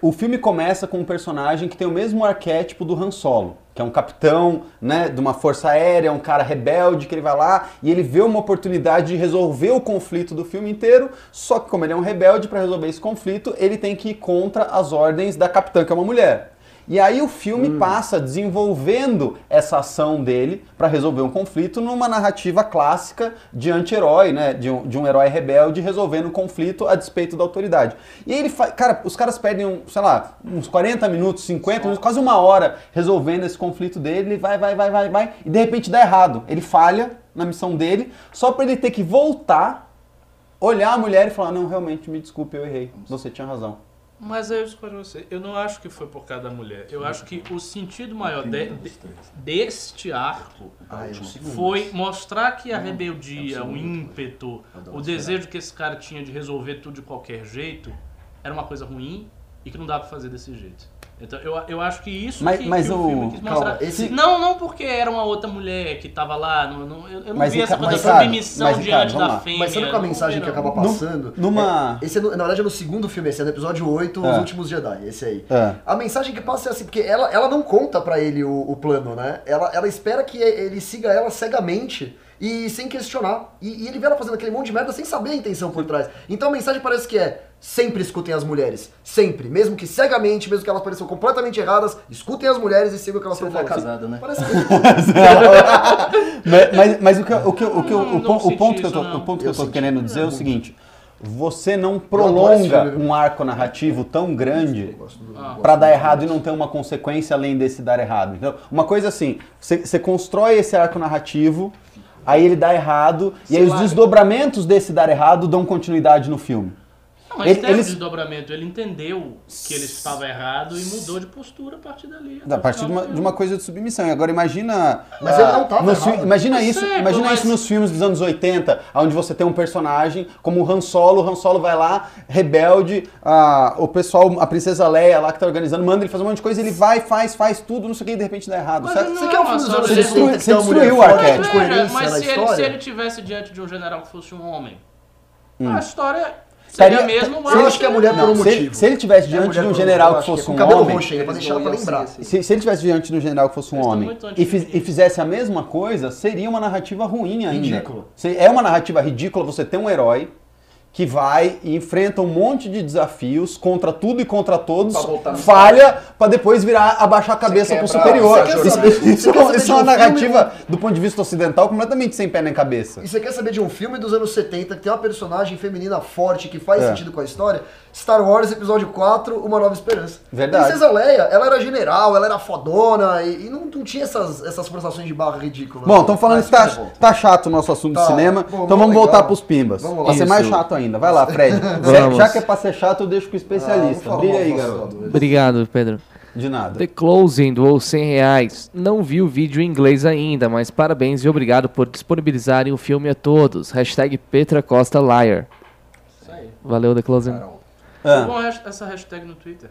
O filme começa com um personagem que tem o mesmo arquétipo do Han Solo, que é um capitão, né, de uma força aérea, um cara rebelde que ele vai lá e ele vê uma oportunidade de resolver o conflito do filme inteiro, só que como ele é um rebelde para resolver esse conflito, ele tem que ir contra as ordens da capitã, que é uma mulher. E aí o filme passa desenvolvendo essa ação dele para resolver um conflito numa narrativa clássica de anti-herói, né? De um, de um herói rebelde resolvendo um conflito a despeito da autoridade. E aí ele faz. Cara, os caras perdem, um, sei lá, uns 40 minutos, 50 minutos, quase uma hora resolvendo esse conflito dele. Ele vai, vai, vai, vai, vai. E de repente dá errado. Ele falha na missão dele, só para ele ter que voltar, olhar a mulher e falar: Não, realmente, me desculpe, eu errei. Você tinha razão. Mas aí eu escolho você. Eu não acho que foi por causa da mulher. Eu acho que o sentido maior de- de- deste arco Ah, é foi mostrar que a rebeldia, o ímpeto, o desejo que esse cara tinha de resolver tudo de qualquer jeito era uma coisa ruim e que não dá pra fazer desse jeito. Então eu, eu acho que isso Mas- que, mas que o, o- filme quis calma, mostrar. esse- Não, não porque era uma outra mulher que tava lá. Não, não- eu, eu não Mas, vi essa coisa da submissão mas, diante vamos da lá. fêmea. Mas sabe qual a não mensagem que acaba passando? numa- É, esse é no- na verdade é no segundo filme, esse é no episódio 8, Os É. Últimos Jedi, esse aí. É. A mensagem que passa é assim, porque ela, ela não conta pra ele o, o plano, né? Ela, ela espera que ele siga ela cegamente e sem questionar. E, e ele vê ela fazendo aquele monte de merda sem saber a intenção por trás. Então a mensagem parece que é: sempre escutem as mulheres. Sempre. Mesmo que cegamente, mesmo que elas pareçam completamente erradas, escutem as mulheres e sigam o que elas estão é falando. casado, né? Parece que. mas, mas, mas o que, o que, o que, Não, o, não ponto que eu tô, não. o ponto que Eu eu tô senti. querendo dizer é o seguinte: você não prolonga um arco narrativo tão grande Ah. pra dar errado e não ter uma consequência além desse dar errado. Então, uma coisa assim, você, você constrói esse arco narrativo, aí ele dá errado, e aí os desdobramentos desse dar errado dão continuidade no filme. Não, mas Ele- teve eles- desdobramento. Ele entendeu que ele estava errado e mudou de postura a partir dali. A partir de uma, de uma coisa de submissão. E agora imagina. Mas ah, ele não tava fi- errado. Imagina isso, sei, imagina mas- isso nos filmes dos anos 80, onde você tem um personagem como o Han Solo, o Han Solo vai lá, rebelde, ah, o pessoal, a princesa Leia lá que tá organizando, manda ele fazer um monte de coisa, ele vai, faz, faz tudo, não sei o que, e de repente dá errado. Mas certo? não Você é quer um filme dos anos de- 60 que Você destruiu o arquétipo. mas na se ele, se ele tivesse diante de um general que fosse um homem, Hum. a história seria mesmo uma Eu acho que é a mulher por um Não, se, ele, motivo. se ele tivesse É diante de um general que fosse um homem, não. Se, se ele tivesse diante de um general que fosse um homem e, fiz- e fizesse a mesma coisa, seria uma narrativa ruim ainda. Ridículo. Se- É uma narrativa ridícula você ter um herói que vai e enfrenta um monte de desafios contra tudo e contra todos, falha pra depois virar abaixar a cabeça pro superior. Isso, isso é uma- isso é uma um narrativa do ponto de vista ocidental completamente sem pé nem cabeça. E você quer saber de um filme dos anos 70 que tem uma personagem feminina forte que faz É. sentido com a história? Star Wars Episódio 4, Uma Nova Esperança. Verdade. Princesa Leia, ela era general, ela era fodona e, e não, não tinha essas, essas forçações de barra ridículas. Bom, estão falando Mas que tá, bom. tá chato o nosso assunto Tá. de cinema, Bom, então vamos legal. voltar pros pimbas. Vamos lá. Pra ser mais chato ainda. Vai lá, Fred. Já que é pra ser chato, eu deixo com o Ah, especialista. vamos Brilha aí, garoto. Obrigado, Pedro. De nada. The Closing doou 100 reais. Não vi o vídeo em inglês ainda, mas parabéns e obrigado por disponibilizarem o filme a todos. Hashtag Petra Costa Liar. Isso aí. Valeu, The Closing. Carol. Ah. Bom, essa hashtag no Twitter.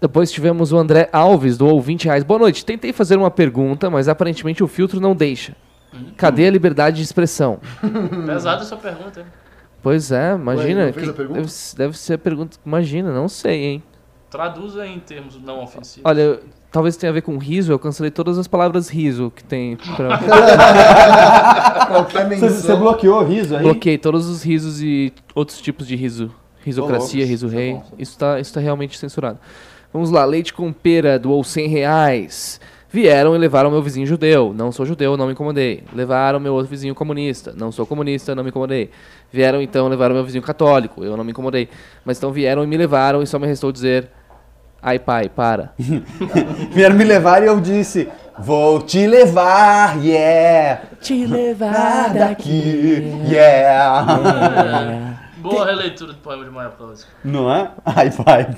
Depois tivemos o André Alves, doou 20 reais. Boa noite. Tentei fazer uma pergunta, mas aparentemente o filtro não deixa. Cadê a liberdade de expressão? Pesada essa pergunta, hein? Pois é, imagina. fez que-? Deve, deve ser a pergunta. Imagina, não sei, hein? Traduza em termos não ofensivos. Olha, eu- talvez tenha a ver com riso. Eu cancelei todas as palavras riso que tem. Pra... Qualquer Você, menção. você bloqueou o riso aí? Bloqueei todos os risos e outros tipos de riso. Risocracia, louco, riso é rei. bom, isso bom. Isso tá, tá realmente censurado. Vamos lá, leite com pera doou 100 reais. Vieram e levaram meu vizinho judeu. Não sou judeu, não me incomodei. Levaram meu outro vizinho comunista. Não sou comunista, não me incomodei. Vieram então, levaram meu vizinho católico. Eu não me incomodei. Mas então vieram e me levaram e só me restou dizer: Ai pai, para. Vieram me levar e eu disse: Vou te levar, yeah! Te levar Daqui, yeah! Boa releitura do poema de Maia Cláudio. Não é? Ai, pai.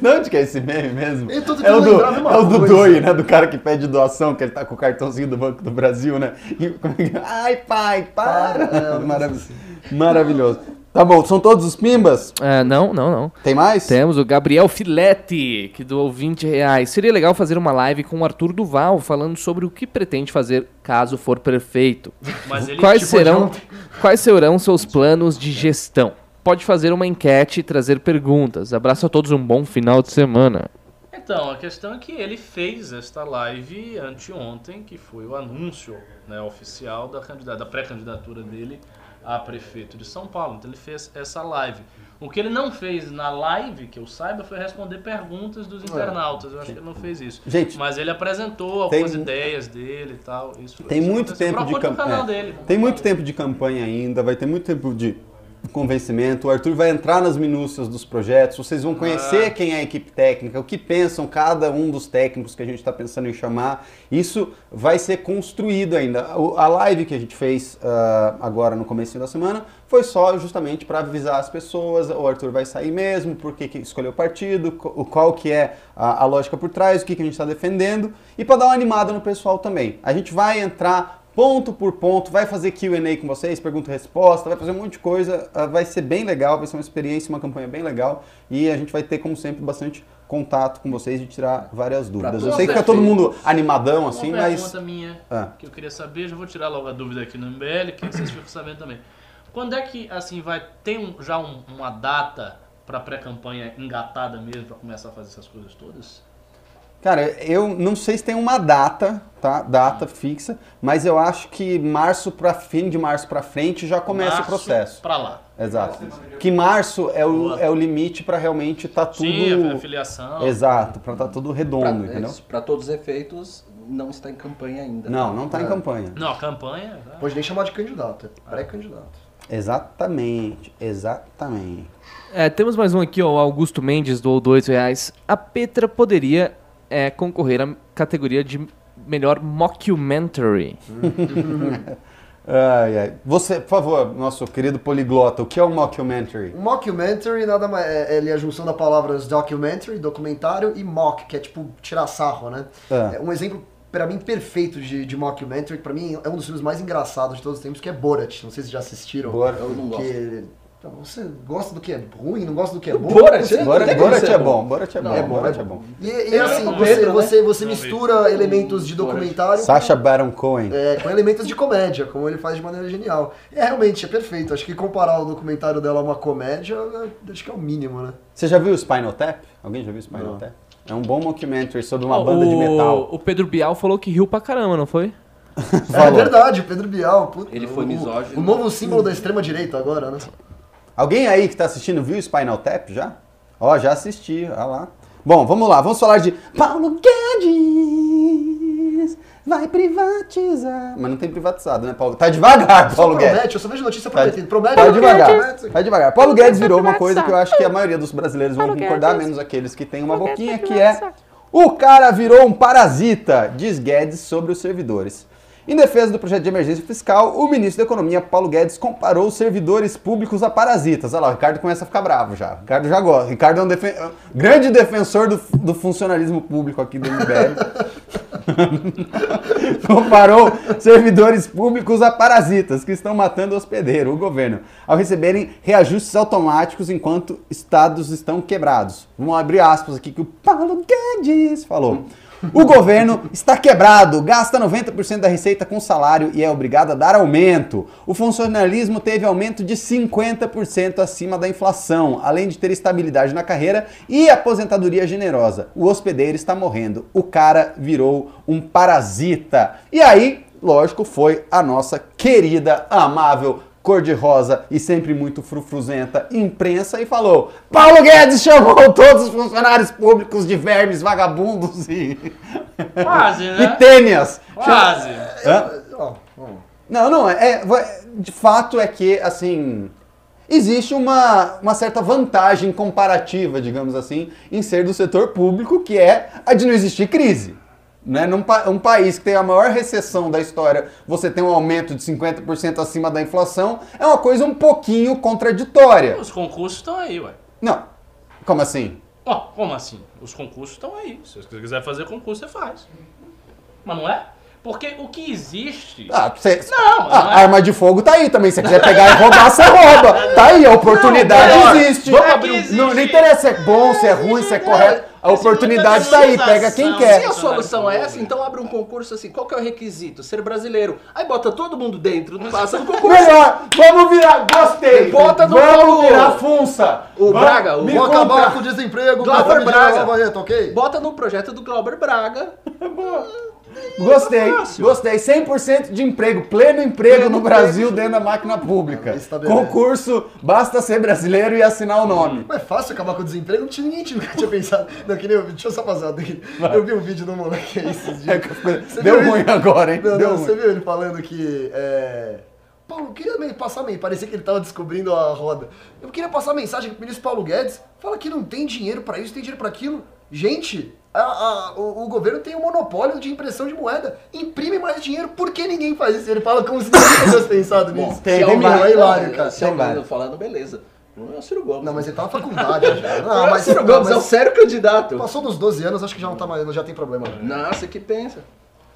De onde que é esse meme mesmo? Eu tô É o do, é o do. Doi, né? Do cara que pede doação, que ele tá com o cartãozinho do Banco do Brasil, né? E, como é que- ai, pai, para! Para, é, Marav- Maravilhoso. Tá bom, são todos os pimbas? Ah, não, não, não. Tem mais? Temos o Gabriel Filete, que doou 20 reais. Seria legal fazer uma live com o Arthur Duval, falando sobre o que pretende fazer caso for perfeito. Mas ele Quais tipo serão, de quais serão seus planos de gestão? Pode fazer uma enquete e trazer perguntas. Abraço a todos, um bom final de semana. Então, a questão é que ele fez esta live anteontem, que foi o anúncio né, oficial da, da pré-candidatura dele a prefeito de São Paulo. Então ele fez essa live. O que ele não fez na live, que eu saiba, foi responder perguntas dos internautas. Eu acho que ele não fez isso. Gente, Mas ele apresentou algumas tem- ideias dele e tal. Isso, Tem isso muito aconteceu. tempo de o canal campanha. dele. Tem muito tempo de campanha ainda, vai ter muito tempo de convencimento. O Arthur vai entrar nas minúcias dos projetos, vocês vão conhecer Ah. quem é a equipe técnica, o que pensam cada um dos técnicos que a gente está pensando em chamar. Isso vai ser construído ainda. A live que a gente fez ah, agora no começo da semana foi só justamente para avisar as pessoas, o Arthur vai sair mesmo, por que escolheu o partido, qual que é a, a lógica por trás, o que, que a gente está defendendo, e para dar uma animada no pessoal também. A gente vai entrar ponto por ponto, vai fazer Q&A com vocês, pergunta e resposta, vai fazer um monte de coisa, ah, vai ser bem legal, vai ser uma experiência, uma campanha bem legal, e a gente vai ter, como sempre, bastante contato com vocês e tirar várias dúvidas. Eu sei que fica os todo mundo animadão Uma assim, pergunta mas... minha Ah. que eu queria saber, já vou tirar logo a dúvida aqui no MBL, que vocês ficam sabendo também. Quando é que assim vai ter um- já um- uma data para pré-campanha engatada mesmo para começar a fazer essas coisas todas? Cara, eu não sei se tem uma data, tá? Data fixa, mas eu acho que março para fim de março para frente já começa o processo. Para lá. Exato. Que março é o, é o limite para realmente estar tudo Sim, a filiação. Exato, para estar tudo redondo, entendeu? Para todos os efeitos, não está em campanha ainda. Não, não tá em campanha. Não, a campanha. tá? Pode nem chamar de candidato, é pré-candidato. Exatamente, exatamente. É, temos mais um aqui, ó, o Augusto Mendes doou dois reais. A Petra poderia é, concorrer à categoria de melhor mockumentary. Ai, ai. Você, por favor, nosso querido poliglota, o que é um mockumentary? Um mockumentary nada mais é, ele é a junção das palavras documentary, documentário, e mock, que é tipo tirar sarro, né? Ah. É um exemplo, pra mim, perfeito de, de mockumentary, que pra mim é um dos filmes mais engraçados de todos os tempos, que é Borat. Não sei se já assistiram. Borat. Eu não gosto. Então, você gosta do que é ruim, não gosta do que é bom? Borat, Você- Borat ser é bom. Borat é bom, Não, é bom, Borat é bom. E, e É assim, você, Pedro, né? você, você Não mistura elementos de Borat. documentário Sacha Baron Cohen. é, com elementos de comédia, como ele faz de maneira genial. E é, realmente, é perfeito. Acho que comparar o documentário dela a uma comédia, é, acho que é o mínimo, né? Você já viu o Spinal Tap? Alguém já viu o Spinal Não. Tap? É um bom mockumentary sobre uma Ó, banda de metal. O Pedro Bial falou que riu pra caramba, não foi? É verdade, o Pedro Bial. puta, Ele foi misógino. O novo símbolo da extrema-direita agora, né? Alguém aí que tá assistindo viu o Spinal Tap já? Ó, já assisti, olha lá. Bom, vamos lá, vamos falar de Paulo Guedes vai privatizar. Mas não tem privatizado, né, Paulo? Tá devagar, Paulo Guedes. promete, eu só vejo notícia prometendo. Promete, vai promete, devagar, promete. vai devagar. Paulo Guedes virou uma coisa que eu acho que a maioria dos brasileiros vão concordar, menos aqueles que têm uma boquinha, que é o cara virou um parasita, diz Guedes sobre os servidores. Em defesa do projeto de emergência fiscal, o ministro da Economia, Paulo Guedes, comparou os servidores públicos a parasitas. Olha lá, o Ricardo começa a ficar bravo já. O Ricardo já gosta. O Ricardo é um defen- grande defensor do, do funcionalismo público aqui do MBL. comparou servidores públicos a parasitas que estão matando o hospedeiro, o governo, ao receberem reajustes automáticos enquanto estados estão quebrados. Vamos abrir aspas aqui que o Paulo Guedes falou. O governo está quebrado, gasta 90% da receita com salário e é obrigado a dar aumento. O funcionalismo teve aumento de 50% acima da inflação, além de ter estabilidade na carreira e aposentadoria generosa. O hospedeiro está morrendo. O cara virou um parasita. E aí, lógico, foi a nossa querida, amável cor-de-rosa e sempre muito frufruzenta imprensa e falou: Paulo Guedes chamou todos os funcionários públicos de vermes, vagabundos e, Quase, e né? tênias. Quase. Hã? Não, não, é, é- de fato é que, assim, existe uma, uma certa vantagem comparativa, digamos assim, em ser do setor público, que é a de não existir crise. Né? Num pa- um país que tem a maior recessão da história, você tem um aumento de 50% acima da inflação, é uma coisa um pouquinho contraditória. Os concursos estão aí, ué. Não, como assim? Ó, como assim? Os concursos estão aí. Se você quiser fazer concurso, você faz. Mas não é? Porque o que existe. Ah, você, Não, a não é. arma de fogo tá aí também. Se você quiser pegar e roubar, você rouba. Tá aí, a oportunidade Não, existe. vamos abrir um- Não, não interessa se é bom, se é ruim, se é correto. A oportunidade tá aí, pega quem Se quer. a solução é essa, então abre um concurso assim. Qual que é o requisito? Ser brasileiro. Aí bota todo mundo dentro, passa no concurso. Melhor, vamos virar, gostei. Bota no vamos Paulo. virar funça. O Vamos- Braga, o compra. acabar com o desemprego, Glauber Braga. Ok? Bota no projeto do Glauber Braga. Gostei, gostei. 100% de emprego, pleno emprego no Brasil dentro da máquina pública. Estabelece. Concurso, basta ser brasileiro e assinar o nome. Mas é fácil acabar com o desemprego, não tinha ninguém tinha- nunca tinha pensado. Não, que nem eu, deixa eu só passar aqui. Eu vi um vídeo do moleque aí esses dias. Você Deu ruim isso? agora, hein? Não, Deu não, ruim. você viu ele falando que. É... Paulo, eu queria passar meio. Parecia que ele tava descobrindo a roda. Eu queria passar mensagem pro ministro Paulo Guedes. Fala que não tem dinheiro pra isso, tem dinheiro pra aquilo. Gente, a- a- o, o governo tem um monopólio de impressão de moeda. Imprime mais dinheiro. Por que ninguém faz isso? Ele fala como se ninguém tivesse pensado nisso. tem- Se é tem o mais- Lula- é hilário, cara. Se é o Tem falando, beleza. Não é o Ciro Gomes. Não, mas ele tá na faculdade já. Não, Não, é o mas, Ciro não, Gomes, é o mas sério candidato. passou dos 12 anos, acho que já não, tá mais, já tem problema. né? Nossa, que pensa.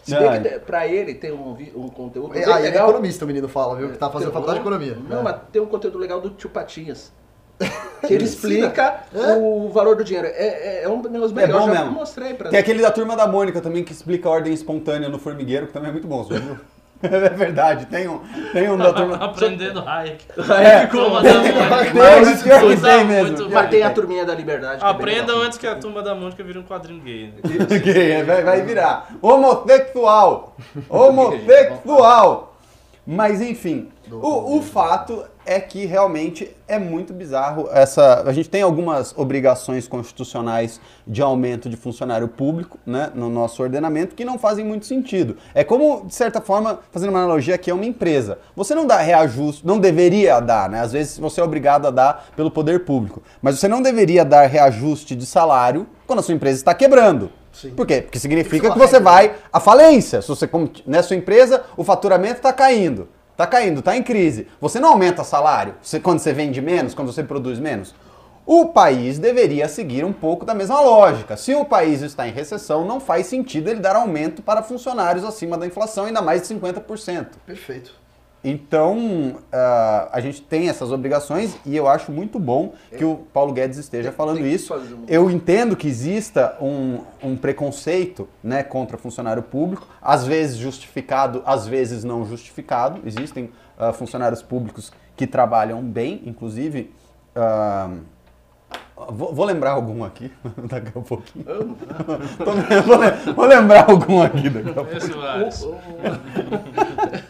Se Não, bem que pra ele tem um, vi- um conteúdo Ah, ele é legal. economista, o menino fala, viu? Que tá fazendo Tem- faculdade de economia. Não, É. mas tem um conteúdo legal do Tio Patinhas. Que ele explica É? o valor do dinheiro. É, é, é um dos É melhores. bom já mesmo. mostrei pra Tem aquele da turma da Mônica também que explica a ordem espontânea no formigueiro, que também é muito bom, você viu? É verdade, tem um, tem um da turma. Aprendendo Hayek. É, Turma da Mônica. Tem, pior que Coisa tem mesmo. muito- Mas tem a turminha da liberdade. que é bem Aprendam legal. antes que a turma da Mônica vire um quadrinho gay. né? Ok, vai, vai virar. Homossexual. Homossexual. Mas enfim, o, o fato é que realmente é muito bizarro essa. A gente tem algumas obrigações constitucionais de aumento de funcionário público, né, no nosso ordenamento que não fazem muito sentido. É como, de certa forma, fazendo uma analogia aqui, é uma empresa. Você não dá reajuste, não deveria dar, né? Às vezes você é obrigado a dar pelo poder público, mas você não deveria dar reajuste de salário quando a sua empresa está quebrando. Sim. Por quê? Porque significa que você uma vai à falência. Se você, na sua empresa, o faturamento está caindo. Está caindo, está em crise. Você não aumenta salário você- quando você vende menos, quando você produz menos? O país deveria seguir um pouco da mesma lógica. Se o país está em recessão, não faz sentido ele dar aumento para funcionários acima da inflação, ainda mais de 50%. Perfeito. Então, ah, a gente tem essas obrigações e eu acho muito bom que o Paulo Guedes esteja falando isso. Eu entendo que exista um, um preconceito né, contra funcionário público, às vezes justificado, às vezes não justificado. Existem ah, funcionários públicos que trabalham bem, inclusive. ah, Vou, vou lembrar algum aqui daqui a pouquinho. Vou lembrar algum aqui daqui a pouco.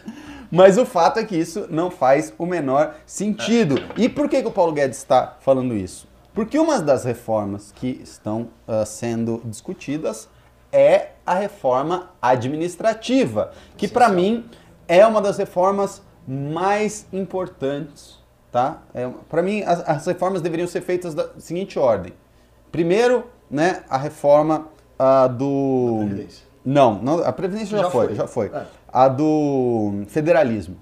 Mas o fato é que isso não faz o menor sentido. E por que, que o Paulo Guedes está falando isso? Porque uma das reformas que estão ah, sendo discutidas é a reforma administrativa, que para mim é uma das reformas mais importantes, tá? É, para mim as, as reformas deveriam ser feitas da seguinte ordem: primeiro, né, a reforma ah, do Previdência. não, não, a previdência já, Já foi, foi. já foi. É. A do federalismo.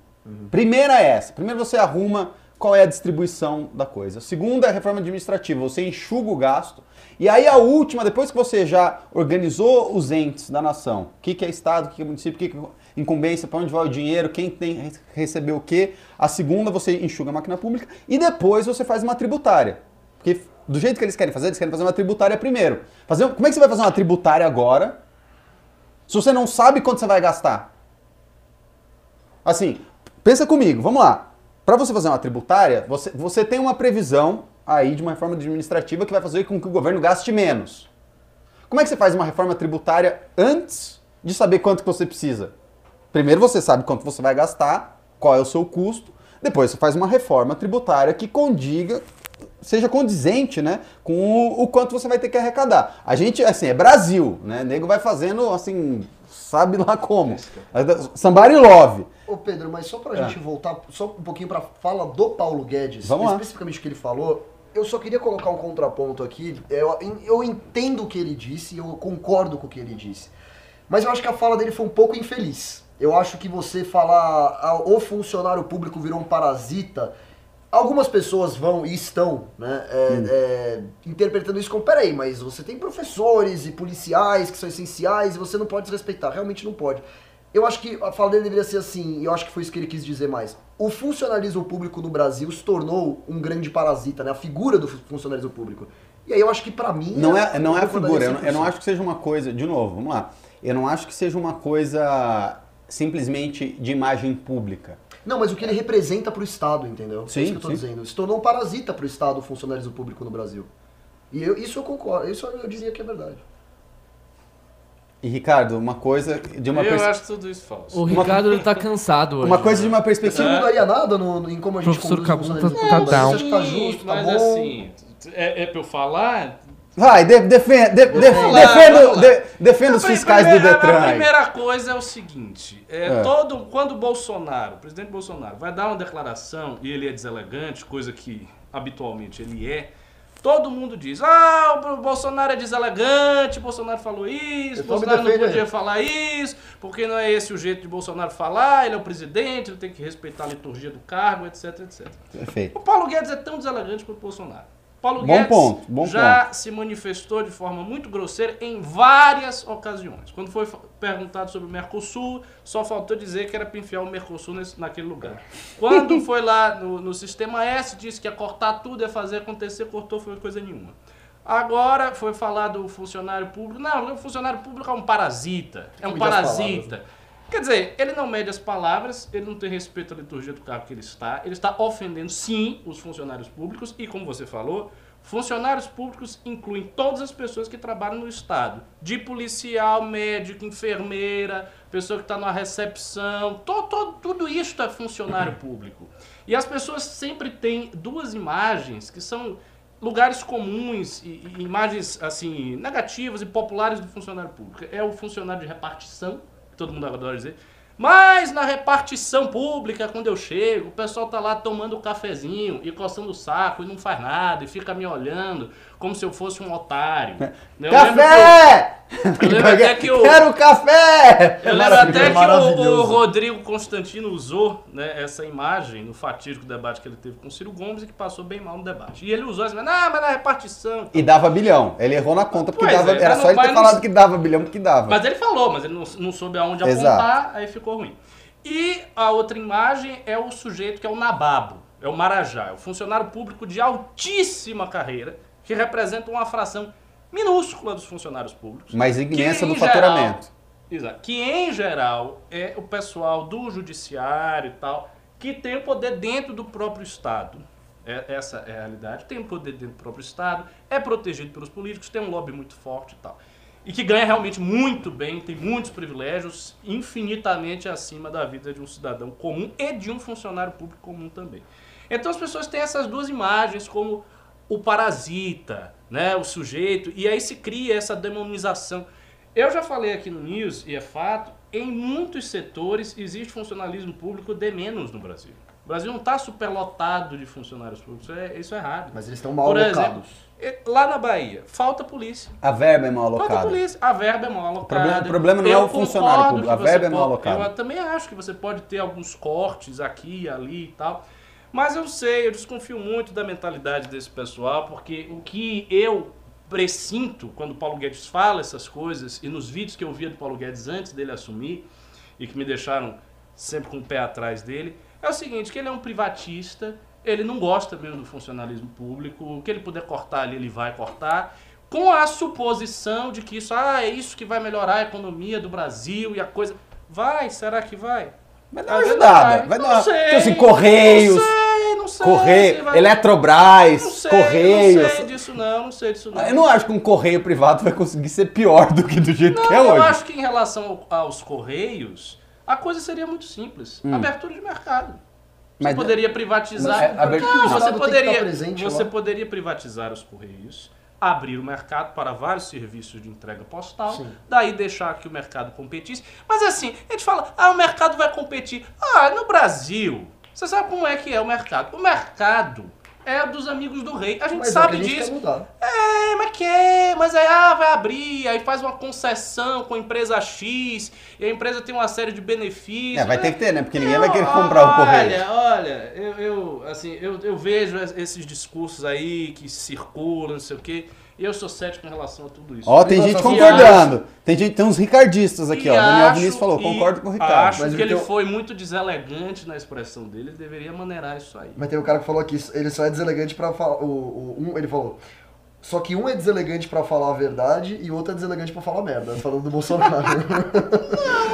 Primeira é essa. Primeiro você arruma qual é a distribuição da coisa. Segunda é a reforma administrativa. Você enxuga o gasto. E aí a última, depois que você já organizou os entes da nação, o que, que é Estado, o que, que é município, o que, que é incumbência, para onde vai o dinheiro, quem tem receber o quê. A segunda você enxuga a máquina pública. E depois você faz uma tributária. Porque do jeito que eles querem fazer, eles querem fazer uma tributária primeiro. Fazer, como é que você vai fazer uma tributária agora se você não sabe quanto você vai gastar? Assim, pensa comigo, vamos lá. Para você fazer uma tributária, você, você tem uma previsão aí de uma reforma administrativa que vai fazer com que o governo gaste menos. Como é que você faz uma reforma tributária antes de saber quanto que você precisa? Primeiro você sabe quanto você vai gastar, qual é o seu custo, depois você faz uma reforma tributária que condiga, seja condizente, né, com o, o quanto você vai ter que arrecadar. A gente, assim, é Brasil, né, o nego vai fazendo, assim, sabe lá como. Somebody love. Ô Pedro, mas só pra É. gente voltar só um pouquinho pra fala do Paulo Guedes, Vamos especificamente o que ele falou, eu só queria colocar um contraponto aqui. Eu, eu entendo o que ele disse, eu concordo com o que ele disse. Mas eu acho que a fala dele foi um pouco infeliz. Eu acho que você falar ah, o funcionário público virou um parasita, algumas pessoas vão e estão né, é, é, interpretando isso como, peraí, mas você tem professores e policiais que são essenciais e você não pode desrespeitar. Realmente não pode. Eu acho que a fala dele deveria ser assim, e eu acho que foi isso que ele quis dizer mais. O funcionalismo público no Brasil se tornou um grande parasita, né? A figura do funcionalismo público. E aí eu acho que pra mim... Não é, não é a figura, eu não, eu não 100%. acho que seja uma coisa, de novo, vamos lá. Eu não acho que seja uma coisa simplesmente de imagem pública. Não, mas o que ele representa pro Estado, entendeu? Sim, é isso que eu tô sim. dizendo. Se tornou um parasita pro Estado o funcionalismo público no Brasil. E eu- isso eu concordo, isso eu diria que é verdade. E Ricardo, uma coisa de uma eu acho tudo isso falso. O Ricardo ele tá cansado hoje. uma coisa de né? uma Você perspectiva. não mudaria nada no, no- em como a gente Professor conduz o Cabu funcionalismo tá- tá público? down. Você acha que tá justo, tá mas bom? assim, é, é pra eu falar? Vai, de, defenda, de, de, Vamos lá, defenda, vamos lá. de- defenda os fiscais do primeira- Detran. A aí. primeira coisa é o seguinte: é, É. todo, quando o Bolsonaro, o presidente Bolsonaro, vai dar uma declaração e ele é deselegante, coisa que habitualmente ele é, todo mundo diz: ah, o Bolsonaro é deselegante, Bolsonaro falou isso, me Bolsonaro não podia aí. falar isso, porque não é esse o jeito de Bolsonaro falar, ele é o presidente, ele tem que respeitar a liturgia do cargo, etc, etc. Perfeito. O Paulo Guedes é tão deselegante quanto o Bolsonaro. Paulo Bom Guedes ponto, bom já se manifestou de forma muito grosseira em várias ocasiões. Quando foi perguntado sobre o Mercosul, só faltou dizer que era para enfiar o Mercosul nesse, naquele lugar. Quando foi lá no, no Sistema S, disse que ia cortar tudo, ia fazer acontecer, cortou, foi coisa nenhuma. Agora foi falar do funcionário público. Não, o funcionário público é um parasita. É um parasita. Quer dizer, ele não mede as palavras, ele não tem respeito à liturgia do cargo que ele está, ele está ofendendo sim os funcionários públicos e, como você falou, funcionários públicos incluem todas as pessoas que trabalham no Estado, de policial, médico, enfermeira, pessoa que está na recepção, to, to- tudo isso é funcionário público. E as pessoas sempre têm duas imagens que são lugares comuns e, e imagens assim negativas e populares do funcionário público. É o funcionário de repartição, todo mundo adora dizer. Mas na repartição pública, quando eu chego, o pessoal tá lá tomando um cafezinho e coçando o saco e não faz nada e fica me olhando como se eu fosse um otário. Eu lembro que Café! eu lembro até que o- Quero café! eu lembro até que o, o. Rodrigo Constantino usou né, essa imagem no fatídico debate que ele teve com o Ciro Gomes e que passou bem mal no debate. E ele usou essa imagem, ah, mas na repartição. E dava bilhão. Ele errou na conta porque Pois dava. é, era só ele ter mas não- falado que dava bilhão porque dava. Mas ele falou, mas ele não, não soube aonde Exato. apontar, aí ficou ruim. E a outra imagem é o sujeito que é o Nababo, é o Marajá, é o funcionário público de altíssima carreira, que representa uma fração minúscula dos funcionários públicos. Mas imensa do faturamento. Exato. Que em geral é o pessoal do judiciário e tal, que tem o poder dentro do próprio Estado. É- essa é a realidade. Tem o poder dentro do próprio Estado, é protegido pelos políticos, tem um lobby muito forte e tal. E que ganha realmente muito bem, tem muitos privilégios, infinitamente acima da vida de um cidadão comum e de um funcionário público comum também. Então as pessoas têm essas duas imagens como o parasita, né, o sujeito, e aí se cria essa demonização. Eu já falei aqui no News, e é fato, em muitos setores existe funcionalismo público de menos no Brasil. O Brasil não está superlotado de funcionários públicos, isso é, isso é errado. Mas eles estão mal Por alocados. exemplo, lá na Bahia, falta polícia. A verba é mal Falta alocada. polícia. A verba é mal alocada. problema- o problema não é Eu o funcionário público, a verba é mal alocada. Eu também acho que você pode ter alguns cortes aqui e ali e tal. Mas eu sei, eu desconfio muito da mentalidade desse pessoal, porque o que eu presinto quando o Paulo Guedes fala essas coisas, e nos vídeos que eu via do Paulo Guedes antes dele assumir, e que me deixaram sempre com o pé atrás dele, é o seguinte, que ele é um privatista, ele não gosta mesmo do funcionalismo público, o que ele puder cortar ali, ele vai cortar, com a suposição de que isso ah, é isso que vai melhorar a economia do Brasil e a coisa... Vai, será que vai? Vai dar uma ajudada. Vai Não dar sei, Tipo assim, Correios. Não sei, não. Correio, vai- Eletrobras, não sei, Correios. Não sei disso não, não sei disso não. Eu não acho que um correio privado vai conseguir ser pior do que do jeito que é Não, eu hoje. acho que em relação ao- aos Correios, a coisa seria muito simples. Abertura de mercado. Você Hum. Mas- poderia privatizar. Mas é, abertura- Não, você poderia, presente você poderia privatizar os Correios, abrir o mercado para vários serviços de entrega postal, Sim. daí deixar que o mercado competisse. Mas assim, a gente fala, ah, o mercado vai competir. Ah, no Brasil, você sabe como é que é o mercado? O mercado é dos amigos do rei. A gente Mas é o sabe que a gente disso. quer mudar. É, mas quer, mas aí ah, vai abrir, aí faz uma concessão com a empresa X, e a empresa tem uma série de benefícios. É, vai ter que ter, né? Porque ninguém vai Não, querer comprar o correio. Olha, olha, eu, eu, assim, eu, eu vejo es- esses discursos aí que circulam, não sei o quê, eu sou cético em relação a tudo isso. Ó, tem gente concordando. Tem, gente, tem uns ricardistas aqui, ó. Daniel acho- Vinícius falou, concordo com o Ricardo. Acho Mas que ele foi muito deselegante na expressão dele, ele deveria maneirar isso aí. Mas tem um cara que falou que isso- ele só é deselegante pra falar. O, o- um, ele falou. Só que um é deselegante pra falar a verdade e o outro é deselegante pra falar merda. Falando do Bolsonaro.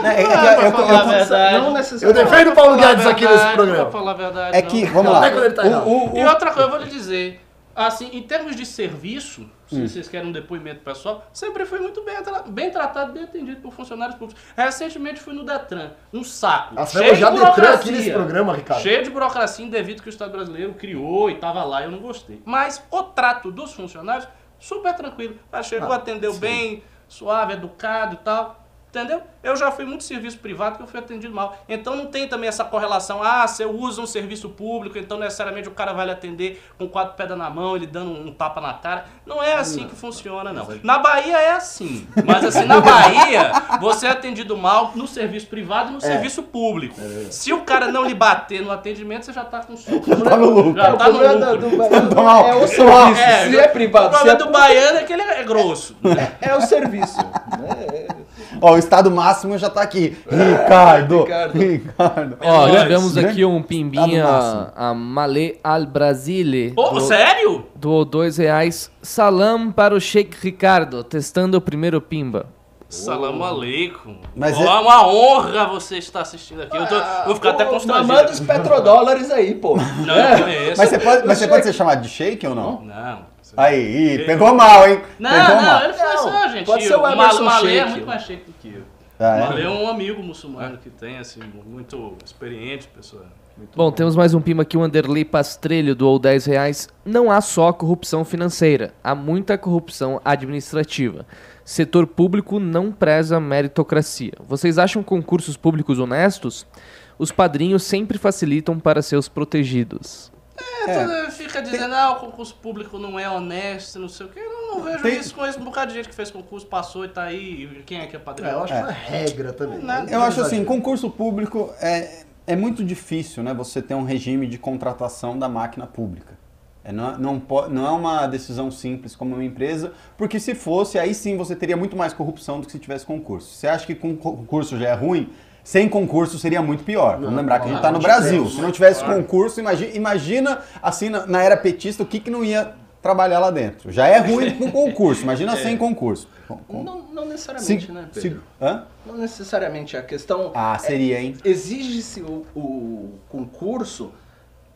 É, é Não, eu- eu- falar eu- a verdade. Não necessariamente. Eu defendo o Paulo Guedes aqui nesse verdade, programa. Falar a verdade, É não. que, vamos lá. Ele tá errado. O- o- E outra coisa, eu vou lhe dizer. Assim, em termos de serviço, se vocês querem um depoimento pessoal, sempre foi muito bem, bem tratado, bem atendido por funcionários públicos. Recentemente fui no Detran, um saco. Nós cheio temos de já Detran aqui nesse programa, Ricardo. Cheio de burocracia indevido que o Estado brasileiro criou e tava lá, eu não gostei. Mas o trato dos funcionários, super tranquilo. Ah, chegou, Ah, atendeu bem, suave, educado e tal. Entendeu? Eu já fui muito serviço privado que eu fui atendido mal. Então não tem também essa correlação, ah, você usa um serviço público, então necessariamente o cara vai lhe atender com quatro pedras na mão, ele dando um tapa na cara. Não é assim que funciona, não. Na Bahia é assim. Mas assim, na Bahia, você é atendido mal no serviço privado e no serviço público. Se o cara não lhe bater no atendimento, você já tá com suco. tá no lucro. Já tá no lucro. do Tá mal. é o serviço. É, se é privado, O se problema é do baiano é que ele é grosso. é o serviço. né? Ó, o estado máximo já tá aqui. Ricardo. Ricardo. Ricardo. Ó, tivemos Grande- aqui um pimbinha, a Malê Al Brasile. Pô, do- sério? Doou dois reais. Salam para o Sheik Ricardo, testando o primeiro pimba. Salam aleikum. Mas Ó, é- uma honra você estar assistindo aqui. Eu tô, vou ficar até constrangido. Manda os petrodólares aí, pô. Não, eu conheço. Mas você pode, mas você pode ser chamado de shake ou não? Não. Aí, pegou mal, hein? Não, pegou não, mal. ele foi Não, só, gente. pode ser o Emerson Malê é muito mais shake do que eu. Ah, é? Malê é um amigo muçulmano que tem, assim, muito experiente, pessoa. Muito Bom, temos mais um pimba aqui, o Anderley Pastrelho doou 10 reais. Não há só corrupção financeira, há muita corrupção administrativa. Setor público não preza meritocracia. Vocês acham concursos públicos honestos? Os padrinhos sempre facilitam para seus protegidos. É, tudo fica dizendo, ah, o concurso público não é honesto, não sei o quê. Eu não vejo Tem- isso com esse um bocado de gente que fez concurso, passou e tá aí. e Quem é que é É, padrinho? eu acho que é uma regra também. Né? Eu acho assim, concurso público é, é muito difícil, né? Você ter um regime de contratação da máquina pública. É, não, não, não é uma decisão simples como uma empresa, porque se fosse, aí sim você teria muito mais corrupção do que se tivesse concurso. Você acha que concurso já é ruim? Sem concurso seria muito pior. Vamos lembrar que a gente está no Brasil. Se não tivesse concurso, imagina, imagina assim, na, na era petista, o que, que não ia trabalhar lá dentro. Já é ruim com concurso, imagina sem concurso. Não, não necessariamente, se- né, se- Pedro? hã? Não necessariamente. A questão Ah, seria, hein? exige-se o, o concurso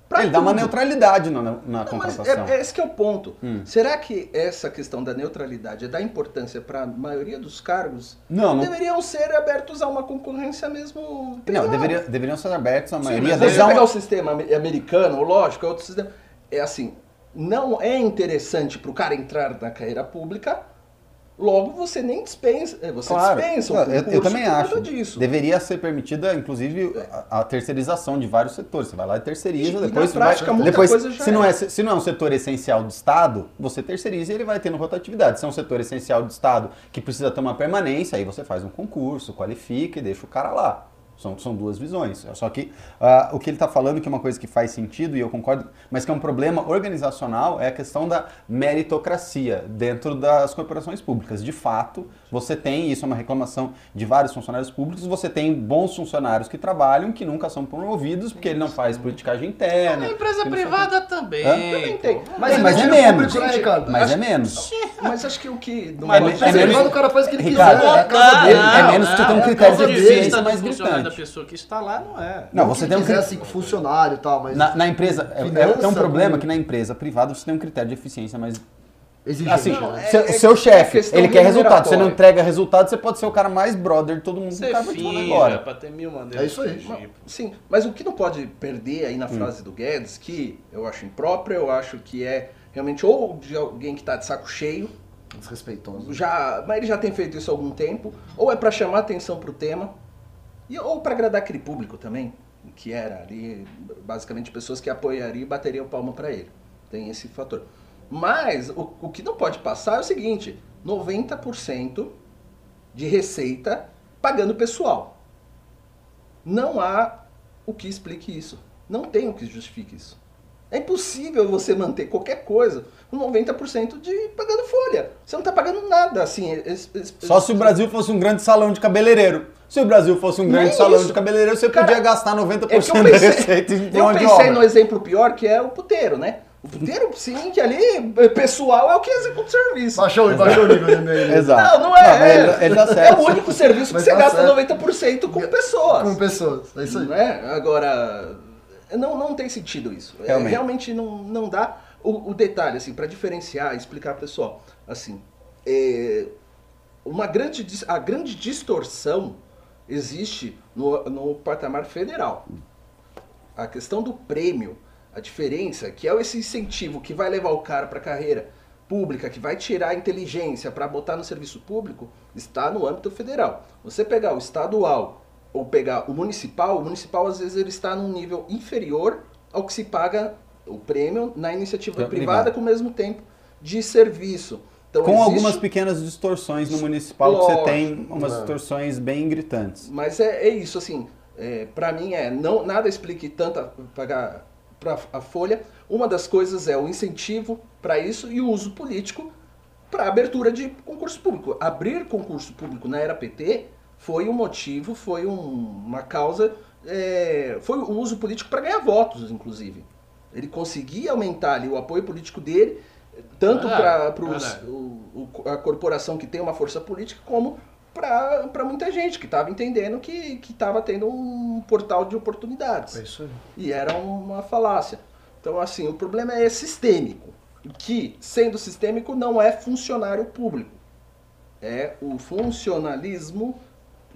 pra Ele dá uma tudo. neutralidade na, na Não, mas contratação. é, é esse que é o ponto. Hum. Será que essa questão da neutralidade é da importância para a maioria dos cargos? Não, não- Deveriam ser abertos a uma concorrência mesmo. Não, privada. deveria, deveriam ser abertos a Sim, maioria mas um- pegar o sistema ame- americano, lógico, é outro sistema. É assim, não é interessante para o cara entrar na carreira pública, logo você nem dispensa, é, você Claro, dispensa o Não, eu, eu também acho. disso. Deveria ser permitida, inclusive, a, a terceirização de vários setores. Você vai lá e terceiriza, E depois você prática, vai. Depois, se não, é. é, se não é um setor essencial do Estado, você terceiriza e ele vai tendo rotatividade. Se é um setor essencial do Estado que precisa ter uma permanência, aí você faz um concurso, qualifica e deixa o cara lá. São, são duas visões. Só que ah, o que ele está falando, que é uma coisa que faz sentido, e eu concordo, mas que é um problema organizacional, é a questão da meritocracia dentro das corporações públicas. De fato, você tem, isso é uma reclamação de vários funcionários públicos, você tem bons funcionários que trabalham, que nunca são promovidos, porque ele não faz politicagem interna. A empresa que não sei o privada também. Hã? Também tem. Mas, mas é menos. público, né, Ricardo? Mas é menos. Mas acho que o que. Mas- é menos- o cara faz o que ele Ricardo, quiser, é é menos que você tem um não, critério de vista mais do funcionário gritante. Da pessoa que está lá, não é. Não, você tem um quiser, cri- assim, funcionário e tal, mas Na, na empresa, é- é, Finança, tem um problema com- que na empresa privada você tem um critério de eficiência mais exigente. Assim, Não, é- seu, é- seu é chefe, ele quer resultado. Você não entrega resultado, você pode ser o cara mais brother de todo mundo. Você finge, embora. pra ter mil maneiras. É isso aí. pô. Sim, mas o que não pode perder Hum. aí na frase do Guedes, que eu acho impróprio, eu acho que é realmente ou de alguém que tá de saco cheio, Desrespeitoso. já, mas ele já tem feito isso há algum tempo, ou é para chamar atenção pro tema, e, ou para agradar aquele público também, que era ali basicamente pessoas que apoiariam e bateriam palma para ele. Tem esse fator. Mas o, o que não pode passar é o seguinte: 90% de receita pagando pessoal. Não há o que explique isso. Não tem o que justifique isso. É impossível você manter qualquer coisa com 90% de pagando folha. Você não está pagando nada, assim. Só se o Brasil fosse um grande salão de cabeleireiro. Se o Brasil fosse um grande Nem salão isso. de cabeleireiro, você Cara, podia gastar 90% É que eu da pensei, receita em eu mão de pensei no exemplo pior, que é o puteiro, né? O puteiro, sim, que ali, eh, pessoal, é o que executa o serviço. Baixou, baixou o nível do e-mail. Exato. Não, não é. mas é, ele, ele é certo. o único serviço que Mas você tá gasta certo. 90% com pessoas. Com pessoas. É isso aí. Não é? Agora, não, não tem sentido isso. É, Realmente. Realmente, não, não dá. O, o detalhe, assim, para diferenciar, explicar pro pessoal, assim, é, uma grande, a grande distorção existe no, no patamar federal. A questão do prêmio, a diferença, que é esse incentivo que vai levar o cara para a carreira pública, que vai tirar a inteligência para botar no serviço público, está no âmbito federal. Você pegar o estadual ou pegar o municipal, o municipal às vezes ele está num nível inferior ao que se paga o prêmio na iniciativa privada privada. com o mesmo tempo de serviço. Então, Com existe- algumas pequenas distorções no municipal, que você Lógico. tem umas É. distorções bem gritantes. Mas é, é isso, assim, é, para mim é, não, nada explique tanto a, pagar para a folha. Uma das coisas é o incentivo para isso e o uso político para abertura de concurso público. Abrir concurso público na era PT foi um motivo, foi um- uma causa, é, foi o uso político para ganhar votos, inclusive. Ele conseguia aumentar ali o apoio político dele, tanto Verdade, para verdade. a corporação que tem uma força política, como para muita gente que estava entendendo que estava tendo um portal de oportunidades. É isso aí. E era uma falácia. Então, assim, o problema é sistêmico. Que, sendo sistêmico, não é funcionário público. É o funcionalismo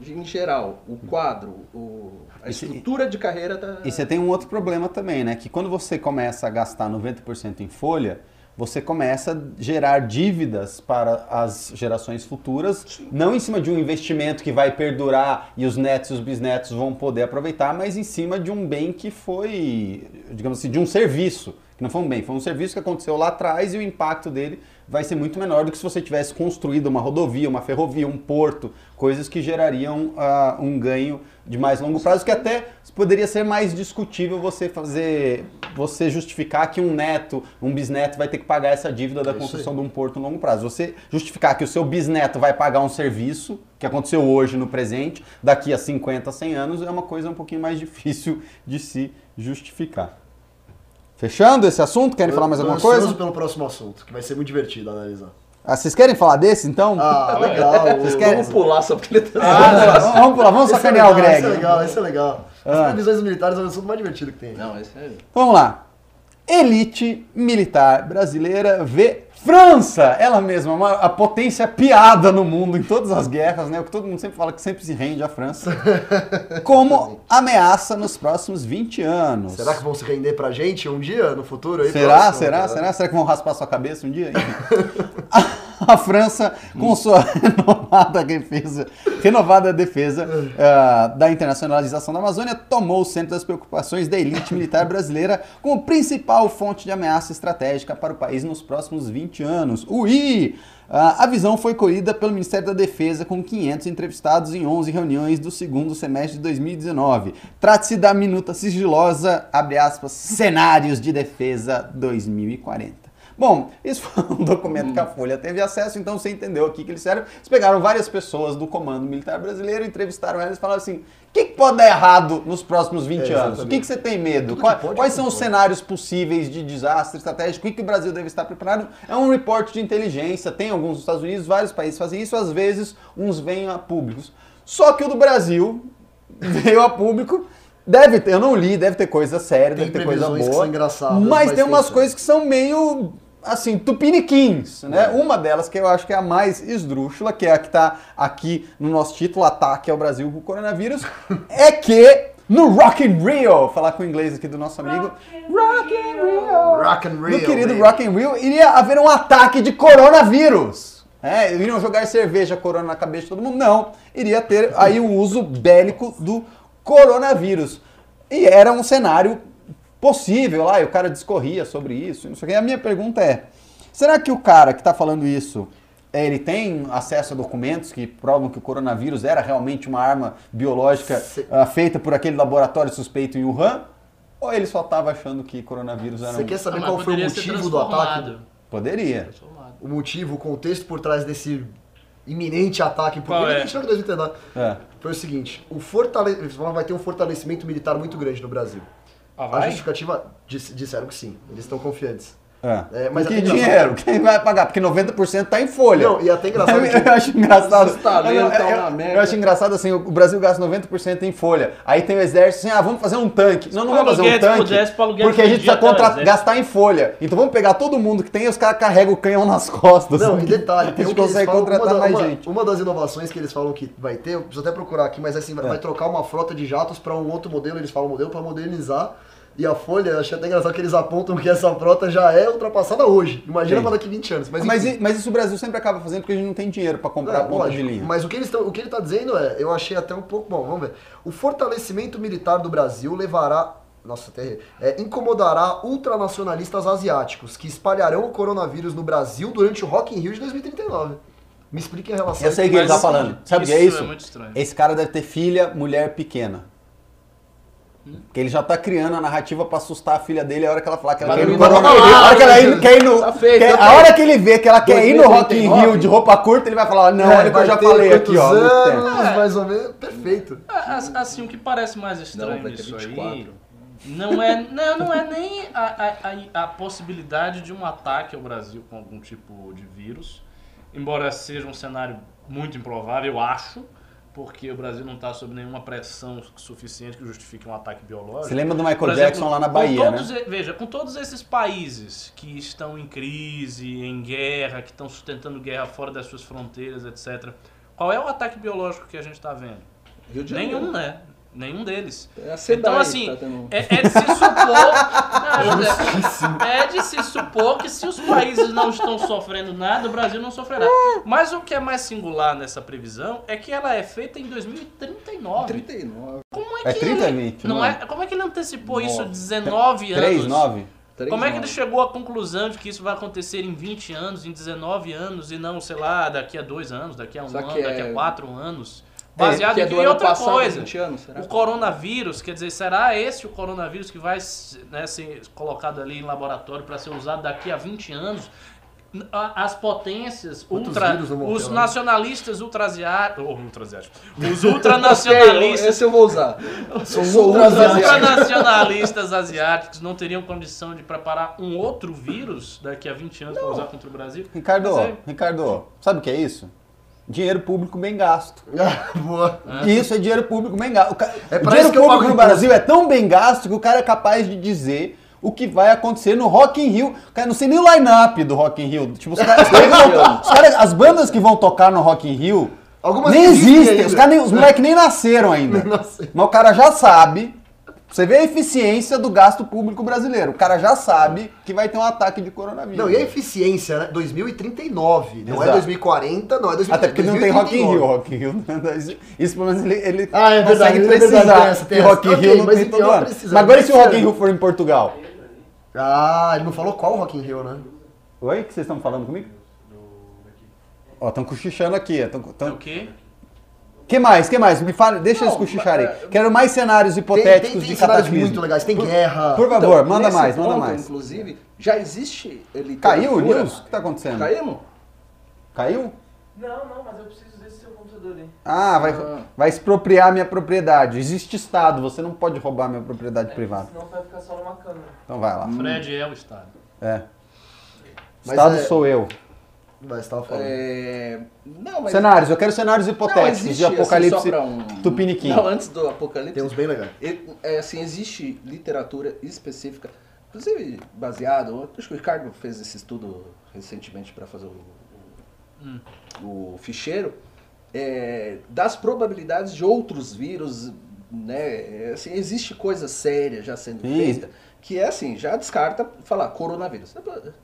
em geral, o quadro, o- a E se- estrutura de carreira da. E você tem um outro problema também, né? Que quando você começa a gastar 90% em folha, você começa a gerar dívidas para as gerações futuras, não em cima de um investimento que vai perdurar e os netos e os bisnetos vão poder aproveitar, mas em cima de um bem que foi, digamos assim, de um serviço, que não foi um bem, foi um serviço que aconteceu lá atrás e o impacto dele vai ser muito menor do que se você tivesse construído uma rodovia, uma ferrovia, um porto, coisas que gerariam ah, um ganho de mais longo prazo, que até poderia ser mais discutível você fazer, você justificar que um neto, um bisneto vai ter que pagar essa dívida da É construção de um porto no longo prazo. Você justificar que o seu bisneto vai pagar um serviço que aconteceu hoje no presente, daqui a 50, 100 anos, é uma coisa um pouquinho mais difícil de se justificar. Fechando esse assunto, querem falar mais alguma coisa? pelo próximo assunto, que vai ser muito divertido analisar. Ah, vocês querem falar desse, então? Ah, legal. Vocês o- querem- Vamos pular só porque ele tá. vamos, vamos pular, vamos Esse é sacanear o legal, Greg. Esse é legal, esse é legal. As Ah. previsões militares é o assunto mais divertido que tem. Não, esse é. Então vamos lá. Elite militar brasileira vê França, ela mesma, uma- a potência piada no mundo em todas as guerras, né? O que todo mundo sempre fala que sempre se rende à França, como ameaça nos próximos 20 anos. Será que vão se render pra gente um dia no futuro? Aí, Será? próximo? Será? É. Será? Será que vão raspar sua cabeça um dia? A, a França, com sua renovada defesa, renovada defesa ah, da internacionalização da Amazônia, tomou o centro das preocupações da elite militar brasileira como principal fonte de ameaça estratégica para o país nos próximos 20 anos. Ui! A visão foi colhida pelo Ministério da Defesa com 500 entrevistados em 11 reuniões do segundo semestre de 2019. Trata-se da minuta sigilosa, abre aspas, Cenários de Defesa 2040. Bom, isso foi um documento que a Folha teve acesso, então você entendeu aqui que eles fizeram. Eles pegaram várias pessoas do Comando Militar Brasileiro, entrevistaram elas e falaram assim: o que, que pode dar errado nos próximos 20 É, anos? O que, que você tem medo? Que Quais, são os cenários possíveis de desastre estratégico? O que, que o Brasil deve estar preparado? É um report de inteligência, tem alguns nos Estados Unidos, vários países fazem isso, às vezes uns vêm a públicos. Só que o do Brasil veio a público. Deve ter, eu não li, deve ter coisa séria, Tem deve ter coisa previsões que boa. são engraçadas, Mas, mas tem umas coisas que são meio assim, tupiniquins, né? É. Uma delas que eu acho que é a mais esdrúxula, que é a que tá aqui no nosso título, Ataque ao Brasil com o Coronavírus, é que no Rock in Rio, falar com o inglês aqui do nosso amigo, Rock in Rio, Rock and no Rio, querido baby. Rock in Rio, iria haver um ataque de coronavírus. É, iriam jogar cerveja corona na cabeça de todo mundo? Não. Iria ter aí o uso bélico do coronavírus. E era um cenário possível lá, e o cara discorria sobre isso, e não sei o quê. A minha pergunta é: será que o cara que está falando isso, é, ele tem acesso a documentos que provam que o coronavírus era realmente uma arma biológica ah, feita por aquele laboratório suspeito em Wuhan? Ou ele só estava achando que coronavírus era Você um... quer saber Ah, qual foi o motivo do ataque? Poderia. O motivo, o contexto por trás desse iminente ataque, por Qual é? iminente não que 2039, É. foi o seguinte, o fortale... vai ter um fortalecimento militar muito grande no Brasil. Ah, A vai? justificativa, dis- disseram que sim, eles estão confiantes. É. É, mas que dinheiro? Quem vai pagar? Porque 90% tá em folha. Não, e até engraçado Eu acho engraçado. Eu- eu- tão na eu- merda. Eu acho engraçado assim, o Brasil gasta 90% em folha. Aí tem o exército assim, ah, vamos fazer um tanque. Não, não vamos fazer um tanque. pudesse, porque a gente precisa contra- gastar em folha. Então vamos pegar todo mundo que tem e os caras carregam o canhão nas costas. Não, e detalhe, a tem um que eles consegue falam, contratar uma, mais uma- gente. uma das inovações que eles falam que vai ter, eu preciso até procurar aqui, mas assim, vai- É. vai trocar uma frota de jatos para um outro modelo, eles falam modelo para modernizar. E a Folha, eu achei até engraçado que eles apontam que essa frota já é ultrapassada hoje. Imagina Sim. para daqui 20 anos. Mas, Mas, mas isso o Brasil sempre acaba fazendo porque a gente não tem dinheiro pra comprar É, a ponta lógico, de linha. Mas o que, eles tão, o que ele está dizendo é, eu achei até um pouco bom, vamos ver. O fortalecimento militar do Brasil levará, nossa, até, é, incomodará ultranacionalistas asiáticos que espalharão o coronavírus no Brasil durante o Rock in Rio de 2039. Me explique a relação. Eu sei o que ele Mas tá falando. Sabe o que é isso isso? é muito estranho. Esse cara deve ter filha, mulher pequena. Porque ele já tá criando a narrativa pra assustar a filha dele a hora que ela falar que ela quer ir no Coronavírus. A hora que ela ir- quer ir no. tá feito, quer- tá a hora que ele vê que ela quer ir no Rock in 2039. Rio de roupa curta, ele vai falar: Não, É, olha o que eu vai já falei aqui, ó. anos, mais ou menos, perfeito. As- Assim, o que parece mais estranho Não, 24. aí não é, não, não é nem a, a, a, a possibilidade de um ataque ao Brasil com algum tipo de vírus, embora seja um cenário muito improvável, eu acho, porque o Brasil não está sob nenhuma pressão suficiente que justifique um ataque biológico. Você lembra do Michael exemplo, Jackson lá na com Bahia, né? todos e- Veja, com todos esses países que estão em crise, em guerra, que estão sustentando guerra fora das suas fronteiras, etc. Qual é o ataque biológico que a gente está vendo? Rio de Janeiro. Nenhum, né? Nenhum deles. É SEDAI Então, assim, tá tendo- é, é de se supor. Não, é, é de se supor que se os países não estão sofrendo nada, o Brasil não sofrerá. Mas o que é mais singular nessa previsão é que ela é feita em 2039. 39. Como é que É 30 ele, 20? não é, Como é que ele antecipou isso Nove. 19 anos? 3, 9? Como é que ele chegou à conclusão de que isso vai acontecer em 20 anos, em 19 anos, e não, sei lá, daqui a dois anos, daqui a um Só ano, daqui é- a quatro anos? Baseado que é em e outra passado, coisa. 20 anos, será? O coronavírus, quer dizer, será esse o coronavírus que vai né, ser colocado ali em laboratório para ser usado daqui a 20 anos? As potências Quantos ultra, vírus não vão os ter lá? nacionalistas ultrasiáticos, ou ultrasiáticos, os ultranacionalistas Esse eu vou usar. Sou os ultranacionalistas asiáticos não teriam condição de preparar um outro vírus daqui a 20 anos para usar contra o Brasil? Ricardo, é- Ricardo, sabe o que é isso? Dinheiro público bem gasto. Boa. Isso é dinheiro público bem gasto. O, ca- É o dinheiro público no. Brasil é tão bem gasto que o cara é capaz de dizer o que vai acontecer no Rock in Rio. Cara, não sei nem o line-up do Rock in Rio. Tipo, os caras, os caras as bandas que vão tocar no Rock in Rio Algumas nem existem ainda. Os, caras nem- os moleques nem nasceram ainda. Nasceram. Mas o cara já sabe. Você vê a eficiência do gasto público brasileiro. O cara já sabe que vai ter um ataque de coronavírus. Não, e a eficiência, né? 2039. Não é Exato. 2040, não é 2039. Até porque não tem Rock in Rio. 2039. Rock in Rio não- isso- pelo menos ele, ele Ah, é verdade, consegue é verdade, precisar tem essa, tem. Rock in Rio não mas tem então todo ano. precisa, Mas agora e se o. Rock in Rio for em Portugal? Ah, ele não falou qual Rock in Rio, né? Oi? O que vocês estão falando comigo? Ó, estão cochichando aqui. Tão, É o quê? Que mais? que mais? Me fale, deixa Não, eles cochicharem. é, Quero mais cenários Tem, hipotéticos tem, tem de cenários cataclismo. muito legais. Tem guerra. Por favor, Então, manda mais, manda ponto, mais. Inclusive, já existe. Caiu o News? O que tá acontecendo? Caímos? Caiu? Não, não, mas eu preciso desse seu computador aí. Ah, vai, Ah. vai expropriar minha propriedade. Existe Estado, você não pode roubar minha propriedade privada. Senão vai ficar só numa câmera. Então vai lá. Fred é o Estado. É. Mas Estado é- sou eu. Vai, você tava falando. É... Não, mas... Cenários, eu quero cenários Não, hipotéticos existe, de apocalipse assim, só pra um... tupiniquim. Não, antes do apocalipse. Tem uns bem legais. É, assim, existe literatura específica, inclusive baseado, acho que o Ricardo fez esse estudo recentemente para fazer o, o, o ficheiro, é, das probabilidades de outros vírus, né, é, assim, existe coisa séria já sendo Sim. feita, que é assim, já descarta falar coronavírus.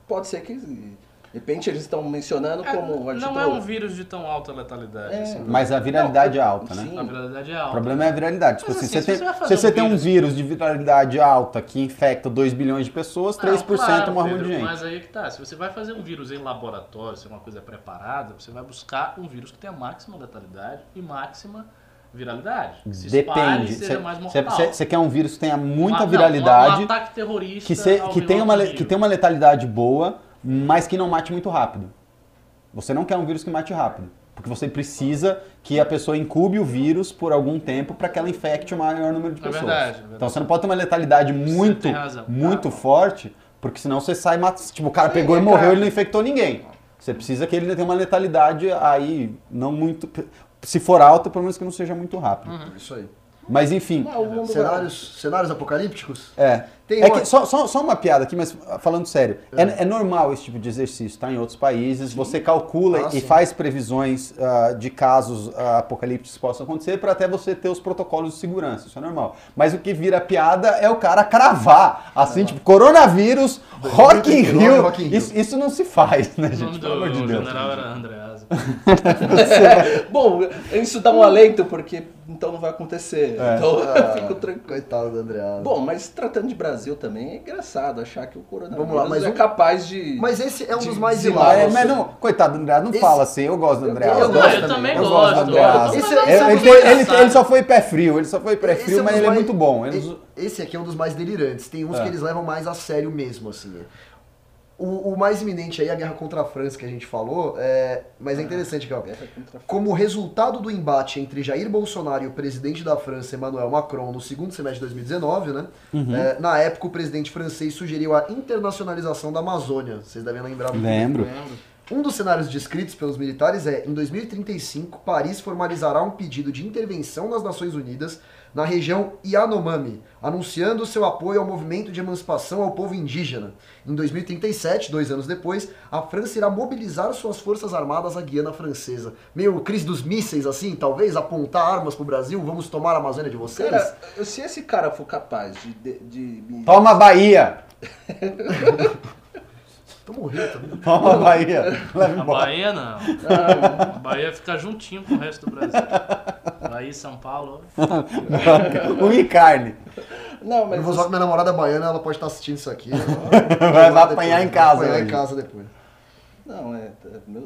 Pode ser que, de repente, eles estão mencionando É, como... não antídoto. é um vírus de tão alta letalidade. É. assim. Mas a viralidade Não, é alta, né? sim. A viralidade é O alta. problema é a viralidade. Tipo assim, assim, você se tem, você se você um tem um vírus- de viralidade alta que infecta 2 bilhões de pessoas, 3% Não, claro, morre Pedro, de gente. Mas aí que tá, se você vai fazer um vírus em laboratório, se é uma coisa preparada, você vai buscar um vírus que tenha máxima letalidade e máxima viralidade. Que se Depende. Você quer um vírus que tenha muita Ah, não, viralidade, Um, um ataque terrorista que, ao que, tenha uma, que tenha uma letalidade boa, mas que não mate muito rápido. Você não quer um vírus que mate rápido. Porque você precisa que a pessoa incube o vírus por algum tempo para que ela infecte o maior número de É pessoas. verdade, é verdade. Então você não pode ter uma letalidade muito, muito Ah, forte, Porque senão você sai matando. Tipo, o cara Sim, pegou é e morreu, claro. ele não infectou ninguém. Você precisa que ele tenha uma letalidade aí, não muito. Se for alta, pelo menos que não seja muito rápido. Isso aí. Mas enfim. Não, Cenários, cenários apocalípticos? É. Tem É uma- que, só, só, só uma piada aqui, mas falando sério. É, é normal esse tipo de exercício, tá? Em outros países. Você calcula Ah, e sim. faz previsões ah, de casos ah, apocalípticos que possam acontecer para até você ter os protocolos de segurança. Isso é normal. Mas o que vira piada é o cara cravar. Assim, tipo, coronavírus, Rock in 2039, Rio. Rock in Rio. Isso, isso não se faz, né, O nome gente? do Pelo amor de Deus. general era Andreasa. Bom, isso dá um alento, porque então não vai acontecer. É. Então Ah, eu fico tranquilo. Coitado do André. Bom, mas tratando de Brasil também é engraçado achar que o coronavírus Vamos lá, mas é um- capaz de. Mas esse é um dos mais Ah, é, hilários. mas não, coitado do André, não Esse- fala assim, eu gosto do André. Eu Eu, gosto eu também Eu gosto. gosto do Asa. Esse- é ele, ele- ele- só foi pé frio, ele só foi pé Esse frio, é um mas ele é mais- muito bom. Ele- Esse aqui é um dos mais delirantes. Tem uns É. que eles levam mais a sério mesmo, assim. O, o mais iminente aí é a guerra contra a França que a gente falou, é, mas é interessante, Gal. Como resultado do embate entre Jair Bolsonaro e o presidente da França, Emmanuel Macron, no segundo semestre de 2019, né? é, na época, o presidente francês sugeriu a internacionalização da Amazônia. Vocês devem lembrar. Lembro. Um dos cenários descritos pelos militares é: em 2035, Paris formalizará um pedido de intervenção nas Nações Unidas na região Yanomami, anunciando seu apoio ao movimento de emancipação ao povo indígena. Em 2037, dois anos depois, a França irá mobilizar suas forças armadas à Guiana Francesa. Meio crise dos mísseis, assim, talvez, apontar armas pro Brasil, vamos tomar a Amazônia de vocês? Cara, se esse cara for capaz de. de, de Toma Bahia! Tô morrendo também. Toma Bahia! Leva A embora. Bahia não. A Bahia fica juntinho com o resto do Brasil. Bahia e São Paulo. Comi carne. Não, Eu mas. vou usar com minha namorada baiana, ela pode estar assistindo isso aqui. Vai Vai apanhar em casa Vai apanhar em hoje. casa depois. Não, é. é meu,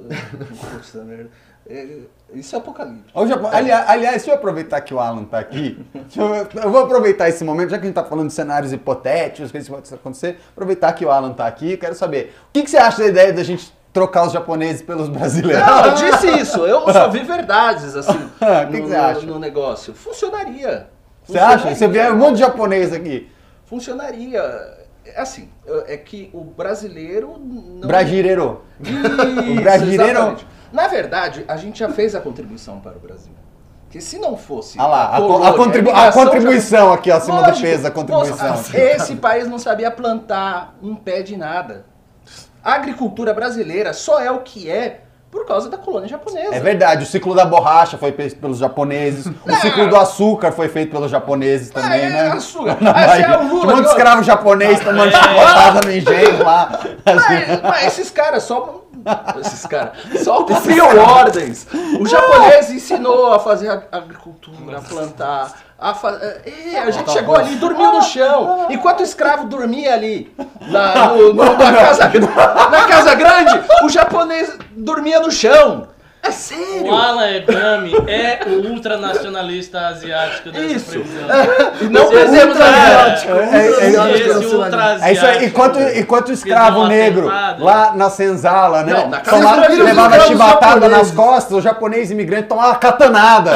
merda. É, isso é apocalipse. Japão, aliás, aliás, deixa eu aproveitar que o Alan tá aqui. Eu, eu vou aproveitar esse momento, já que a gente tá falando de cenários hipotéticos, coisas que podem acontecer, aproveitar que o Alan tá aqui. Quero saber, o que, que você acha da ideia da gente trocar os japoneses pelos brasileiros? Não, eu disse isso. Eu só vi verdades, assim. O que que você acha? No, negócio. Funcionaria. Você acha? Você vê um monte de japonês aqui. Funcionaria. É assim, é que o brasileiro não. Brasileiro. Isso, O brasileiro- exatamente. Na verdade, a gente já fez a contribuição para o Brasil. Que se não fosse. Olha lá, a, co- colônia, a contribu- a imigração contribuição aqui, ó, do Lógico. peso, a contribuição. Nossa, esse país não sabia plantar um pé de nada. A agricultura brasileira só é o que é por causa da colônia japonesa. É verdade, o ciclo da borracha foi feito pelos japoneses, o ciclo do açúcar foi feito pelos japoneses também, é, né? açúcar. Na Ah, se é Bahia. o Lula, Tinha escravo japonês tomando chicotada no engenho lá. Assim. Mas, mas esses caras só. Esses caras só cumpriam ordens. O japonês ensinou a fazer ag- agricultura, a plantar. A fa... é, a gente chegou ali e dormiu no chão. Enquanto o escravo dormia ali na, no- no- na, casa, na casa grande, o japonês dormia no chão. É sério. O Alan Egami é o ultranacionalista asiático dessa Isso. previsão. E não cara- asiático. É, é, é, ultra É isso aí, enquanto, enquanto o escravo negro atentada. lá na senzala, né? Não, na casa tomava- levava chibatada nas costas, o japonês imigrante tomava catanada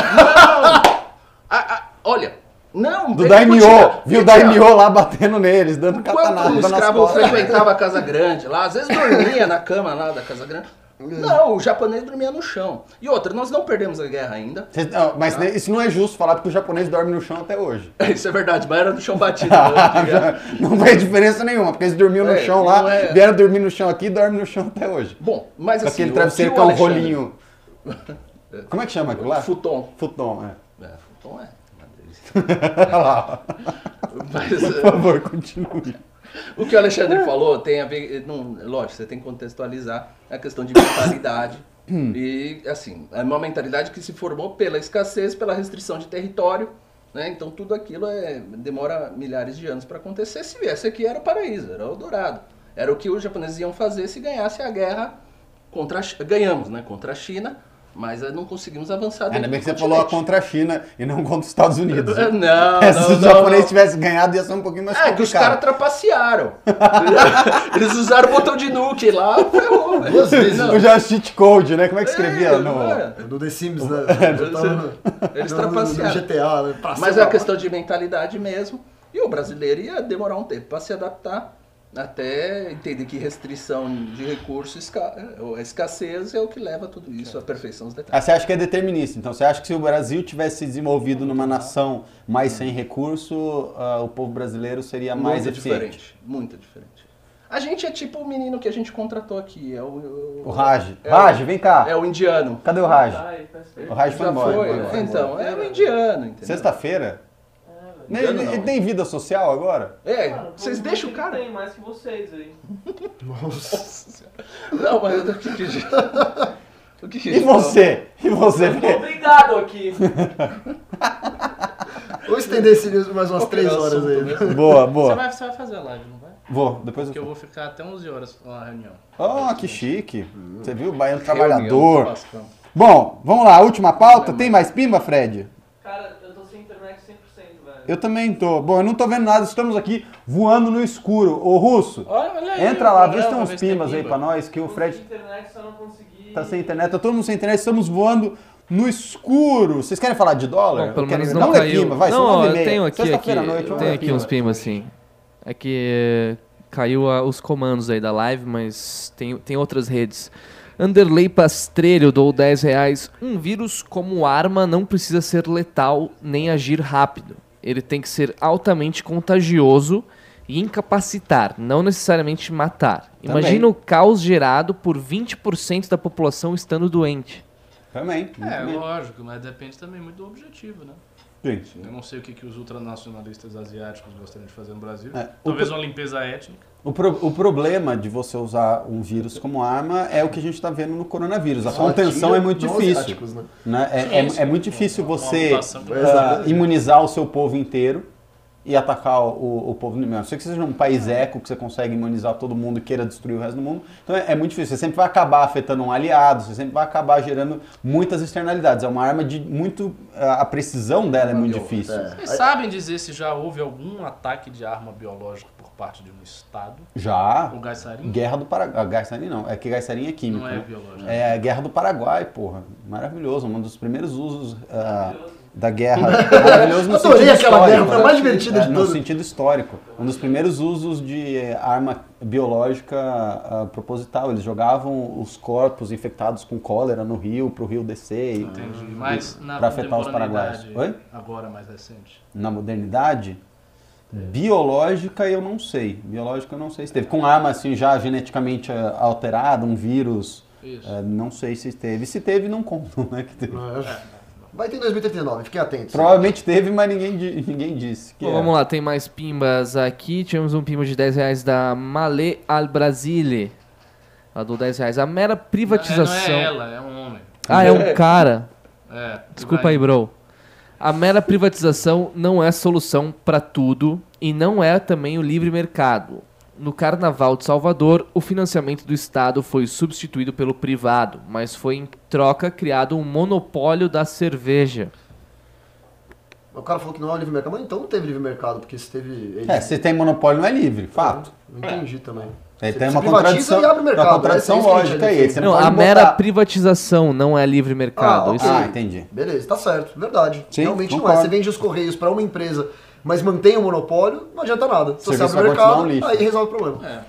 Ah, ah, olha, não. do Daimyo. Viu o Daimyo lá batendo neles, dando catanada o nas escravo costas. frequentava a Casa Grande lá, às vezes dormia na cama lá da Casa Grande. Não, o japonês dormia no chão. E outra, nós não perdemos a guerra ainda. Cês- não, Mas isso não é justo falar porque o japonês dorme no chão até hoje. Isso é verdade, mas era no chão batido. né? não fez diferença nenhuma, porque eles dormiam no É, chão não lá, é- vieram dormir no chão aqui e dormem no chão até hoje. Bom, mas Com assim. aquele travesseiro é um rolinho. Como é que chama aquilo lá? Futon. Futon, é. É, futon é. uma delícia. Olha lá, Mas por eh, favor, continue. o que o Alexandre falou tem a ver. Não, lógico, você tem que contextualizar a questão de mentalidade. e, assim, é uma mentalidade que se formou pela escassez, pela restrição de território. Né? Então, tudo aquilo é, demora milhares de anos para acontecer. Se viesse aqui, era o paraíso, era o dourado. Era o que os japoneses iam fazer se ganhasse a guerra contra a Ganhamos, né? Contra a China, mas eh, não conseguimos avançar Ainda bem que você falou contra a China e não contra os Estados Unidos. Não, É, Se não, os não, japoneses não. tivessem ganhado, ia ser um pouquinho mais É, que os caras complicado. trapacearam. Eles usaram o botão de nuke lá, ferrou, velho. Duas vezes. Eu já cheat code, né? Como é que escrevia É, no... é. Do The Sims, né? Eles- no- Eles no- no- no trapacearam. GTA, né? Mas é uma questão de mentalidade mesmo. E o brasileiro ia demorar um tempo para se adaptar. Até entender que restrição de recurso, esca- a escassez é o que leva a tudo isso, a perfeição dos Ah, detalhes. você acha que é determinista? Então você acha que se o Brasil tivesse se desenvolvido numa nação mais sem recurso, ah, o povo brasileiro seria mais muito eficiente? diferente, muito diferente. A gente é tipo o menino que a gente contratou aqui, é o... O Raj. É Raj, o- vem cá. É o indiano. Cadê o Raj? Ai, faz tempo. O Raj foi embora. foi? foi embora. Então, é o indiano, entendeu? Sexta-feira? Ele, Indiano ele não. tem vida social agora? É, Mano, vocês deixam o cara? Tem mais que vocês aí. Nossa. Não, mas eu tô aqui que O que que E você? E você? Eu tô obrigado aqui. Vou estender esse por mais umas Qual que era 3 o horas assunto aí. mesmo? Boa, Você boa. vai, você vai fazer a live, não vai? Vou, depois Porque eu eu... vou ficar até 11 horas na reunião. Oh, que chique. Você viu? Baiano Reunião Trabalhador. Bom, vamos lá, última pauta. Tem mais pimba, Fred? Cara, eu tô sem internet 100%, velho. Eu também tô. Bom, eu não tô vendo nada, estamos aqui voando no escuro. Ô, Russo, Olha, olha aí, entra lá, vê se tem uns pimbas aí pra nós, que o Fred sem internet, só não consegui. tá sem internet. Tá todo mundo sem internet, estamos voando no escuro. Vocês querem falar de dólar? Bom, pelo quero- menos Dá não um caiu. pimba, vai, não, ó, eu tenho aqui, aqui, Sexta-feira à noite, eu tenho aqui pimba. uns pimbas assim. É que caiu a- os comandos aí da live, mas tem, tem outras redes. Anderley Pastrelho dou 10 reais. Um vírus como arma não precisa ser letal nem agir rápido. Ele tem que ser altamente contagioso e incapacitar, não necessariamente matar. Também. Imagina o caos gerado por 20% da população estando doente. Também. É, lógico, mas depende também muito do objetivo, né? Gente, Eu não sei o que, que os ultranacionalistas asiáticos gostariam de fazer no Brasil. É, Talvez o uma limpeza étnica. O, pro- o problema de você usar um vírus como arma é o que a gente está vendo no coronavírus. A Só contenção é muito difícil. né? né? É, é- é muito difícil você ah, imunizar o seu povo inteiro e atacar o, o povo inimigo. A não ser que seja um país eco que você consegue imunizar todo mundo e queira destruir o resto do mundo. Então é, é muito difícil. Você sempre vai acabar afetando um aliado, você sempre vai acabar gerando muitas externalidades. É uma arma de muito. A precisão dela é muito difícil. É. Vocês sabem dizer se já houve algum ataque de arma biológica por parte de um Estado? Já. O gás sarin? Guerra do Paraguai. Gaiçarim não. É que Gaiçarim é químico. Não é né? biológico. É a Guerra do Paraguai, porra. Maravilhoso. Um dos primeiros usos ah, da guerra. Maravilhoso no Adorei sentido aquela histórico. guerra, foi a mais né? divertida de É, No todas. sentido histórico. Um dos primeiros usos de eh, arma biológica ah, proposital. Eles jogavam os corpos infectados com cólera no rio, pro rio descer. e- Entendi. Mas na Pra afetar os paraguaios. Oi? agora mais recente. Na modernidade, biológica eu não sei. Biológica eu não sei se teve. Com arma assim já geneticamente ah, alterada, um vírus. Isso. ah, não sei se teve. Se teve, não contam, né? Que teve. Vai ter em 2039, fiquem atentos. Provavelmente teve, mas ninguém, ninguém disse. Que Bom, é. vamos lá, tem mais pimbas aqui. Tivemos um pimba de 10 reais da Malê Al Brasile. Ela deu 10 reais. A mera privatização. Não é ela, é um homem. Ah, é um cara. É, Desculpa aí, bro. A mera privatização não é solução para tudo e não é também o livre mercado. No Carnaval de Salvador, o financiamento do Estado foi substituído pelo privado, mas foi em troca criado um monopólio da cerveja. O cara falou que não é livre mercado, mas então não teve livre mercado, porque se teve. Ele... É, se tem monopólio não é livre, fato. Não entendi também. Aí Se- tem uma privatiza contradição, e abre o mercado, uma contradição é isso que a gente lógica aí. Você Não, pode a mera botar- privatização não é livre mercado. Ah, Isso- Ah, entendi. Beleza, tá certo, verdade. Sim, Realmente não é. concordo. Você vende os correios pra uma empresa, mas mantém o monopólio, não adianta nada. Se você abre o mercado, um aí resolve o problema. É.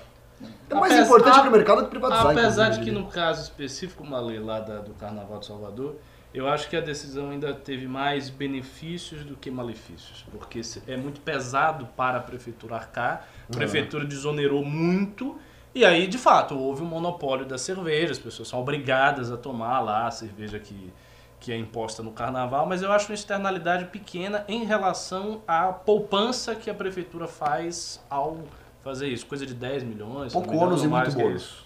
É mais Apesar- importante a- abrir o mercado do que privatizar. Apesar de que no caso específico, uma lei lá da- do Carnaval de Salvador, eu acho que a decisão ainda teve mais benefícios do que malefícios, porque é muito pesado para a prefeitura arcar, a prefeitura desonerou muito, e aí, de fato, houve um monopólio da cerveja, as pessoas são obrigadas a tomar lá a cerveja que, que é imposta no Carnaval, mas eu acho uma externalidade pequena em relação à poupança que a prefeitura faz ao fazer isso, coisa de 10 milhões, Pouco ônus e ou mais muito bônus.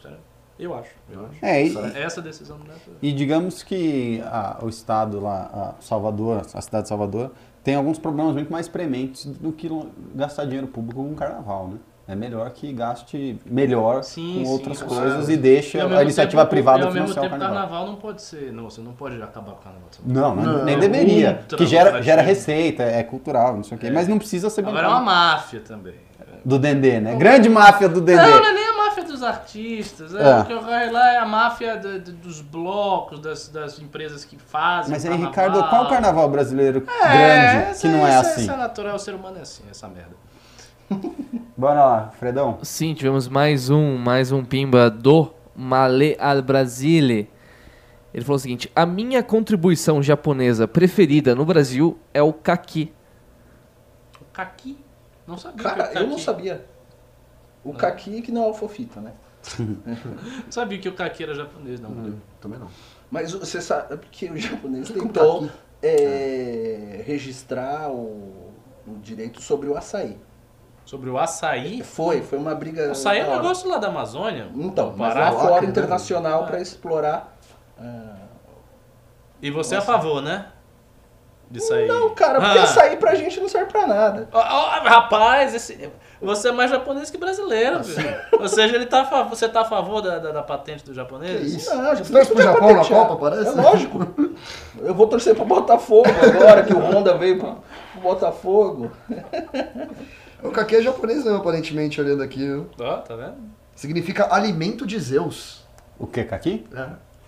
Eu acho. Eu acho. É, e, Essa decisão não é e digamos que ah, o estado lá, a Salvador, a cidade de Salvador, tem alguns problemas muito mais prementes do que gastar dinheiro público com carnaval, né? É melhor que gaste melhor Sim, com outras coisas e deixe E a mesmo iniciativa tempo- privada ao mesmo financiar o tempo, carnaval. carnaval não pode ser. Não, você não pode acabar com o carnaval. Não, não, Não. nem deveria. Ultra Que gera, gera receita, é cultural, não sei o quê. Mas não precisa ser Agora é bancado uma máfia também. do Dendê, né? Grande máfia do Dendê. Não, não é nem a máfia dos artistas. É, É. O que ocorre lá é a máfia do- do- dos blocos, das, das empresas que fazem. Mas o aí. Ricardo, qual carnaval brasileiro É, grande que não é assim? É natural, o ser humano é assim, essa merda. Bora lá, Fredão. Sim, tivemos mais um, mais um pimba do Male al Brasile. Ele falou o seguinte: A minha contribuição japonesa preferida no Brasil é o kaki. O Kaki? Não sabia. Cara, que o eu não Kaki- sabia. O Kaki que não é o Fofita, né? Não sabia que o Kaki era japonês, não. Também não. Mas você sabe que o japonês tentou Kaki. é, registrar o, o direito sobre o açaí. Sobre o açaí. Foi, foi uma briga. O açaí é um hora. negócio lá da Amazônia. Então, mas lá Acre, fora internacional É. para explorar. ah, E você é a favor, né? Disso aí. Não, cara, porque Ah. açaí pra gente não serve pra nada. Ó, ó, rapaz, esse- você é mais japonês que brasileiro, filho. Ou seja, ele tá a favor, você tá a favor da, da, da patente do japonês? Que isso? Não, já Você torce pro Japão na. Copa, parece? É lógico. Eu vou torcer pro Botafogo agora, que o Honda veio pro, pro Botafogo. O kaki é japonês mesmo, aparentemente, olhando aqui. viu? Ó, tá vendo? Significa alimento de Zeus. O que, Kaki?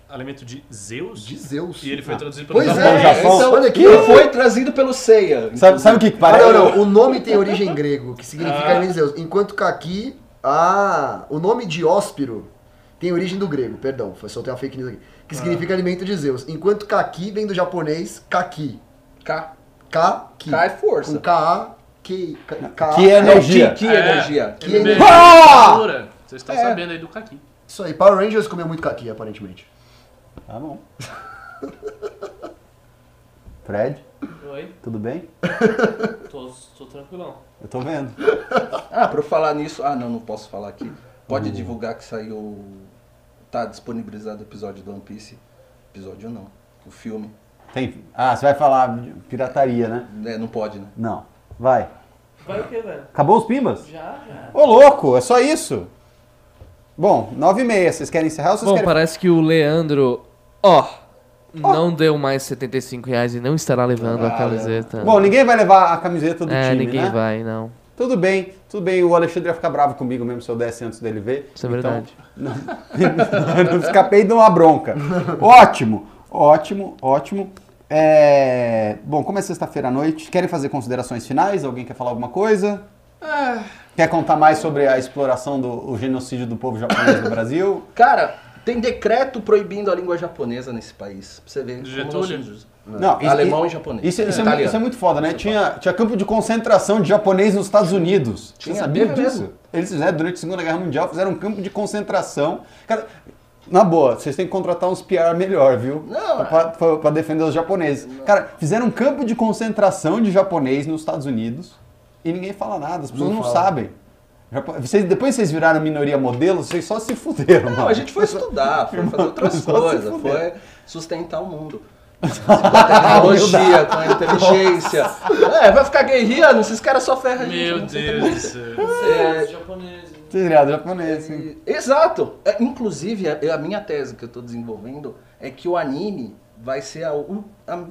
Alimento de Zeus? De Zeus. E ele foi traduzido pelo Pois Japão. é, Japão. então, olha aqui. Foi trazido pelo Seiya. Sabe, sabe o que que Ah, parece? não, não. O nome tem origem grego, que significa Ah. alimento de Zeus. Enquanto kaki, ah, o nome de hóspiro tem origem do grego, perdão, foi soltei uma fake news aqui. Que significa alimento de Zeus. Enquanto kaki vem do japonês kaki. K. Kaki. K é força. Com K-A, K. K- Que é É energia. Que energia. Que energia. Ah! Vocês estão É. sabendo aí do Kaki. Isso aí, Power Rangers comeu muito kaki, aparentemente. Tá bom. Fred, Oi, tudo bem? tô, tô tranquilão. Eu tô vendo. Ah, pra eu falar nisso. Ah, não, não posso falar aqui. Pode divulgar que saiu. Tá disponibilizado o episódio do One Piece. Episódio não. O filme. Tem... Ah, você vai falar de pirataria, né? É, não pode, né? Não. Vai. Vai o que, velho? Acabou os pimbas? Já, já. Ô, louco, é só isso. Bom, nove e meia. Vocês querem encerrar ou vocês Bom, querem... parece que o Leandro, ó, não deu mais 75 reais e não estará levando a Ah, camiseta. Bom, ninguém vai levar a camiseta do é, time, ninguém né? vai, não. Tudo bem, tudo bem. O Alexandre ia ficar bravo comigo mesmo se eu desse antes dele ver. Isso é Então, verdade. eu não escapei de uma bronca. Ótimo, ótimo, ótimo. É, Bom, como é sexta-feira à noite, querem fazer considerações finais? Alguém quer falar alguma coisa? Quer contar mais sobre a exploração do o genocídio do povo japonês no Brasil? Cara, tem decreto proibindo a língua japonesa nesse país. Pra você ver. como nós Não, isso- Alemão e japonês. Isso, isso é, Italiano. muito, isso é muito foda, né? Tinha, tinha campo de concentração de japonês nos Estados Unidos. Você Tinha, sabia teve disso? mesmo. Eles fizeram, durante a Segunda Guerra Mundial, fizeram um campo de concentração. Cara, na boa, vocês têm que contratar uns PR melhor, viu? Não, pra, pra- pra defender os japoneses. Cara, fizeram um campo de concentração de japonês nos Estados Unidos e ninguém fala nada, as pessoas Não não, sabem. Vocês, depois vocês viraram minoria modelo, vocês só se fuderam. Não, mano. a gente foi estudar, foi fazer outras coisas, foi sustentar o mundo. Com a tecnologia, com a inteligência. É, vai ficar guerreando, esses caras só ferram a gente. Meu não Deus do céu. É, Os viraram japonês, sim. Exato. É, inclusive, a, a minha tese que eu estou desenvolvendo é que o anime vai ser a, a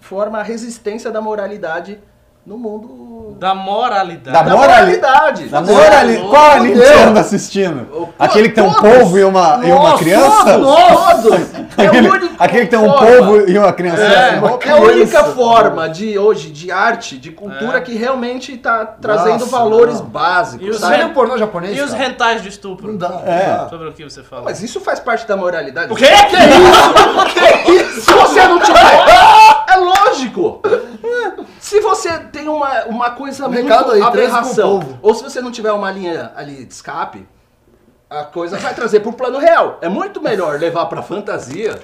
forma, a resistência da moralidade no mundo. Da moralidade. Da Da morali- moralidade. Na Você- morali... louco. Qual Fudeu. você anda assistindo? Pô, Aquele que tem um todos. polvo e uma, e uma Nossa, criança? Todos! É Aquele, o único aquele que tem um polvo e uma criança. É, Uma é a criança. única forma de hoje, de arte, de cultura É. que realmente está trazendo Nossa, valores não. básicos. E os o pornô japonês? E os cara? rentais de estupro? Não dá. É. Sobre o que você fala? Mas isso faz parte da moralidade. O quê? Que isso? que isso? Se você não tiver. É lógico! Se você tem uma, uma coisa Um muito aí, aberração, ou se você não tiver uma linha ali de escape, a coisa vai trazer pro plano real. É muito melhor levar pra fantasia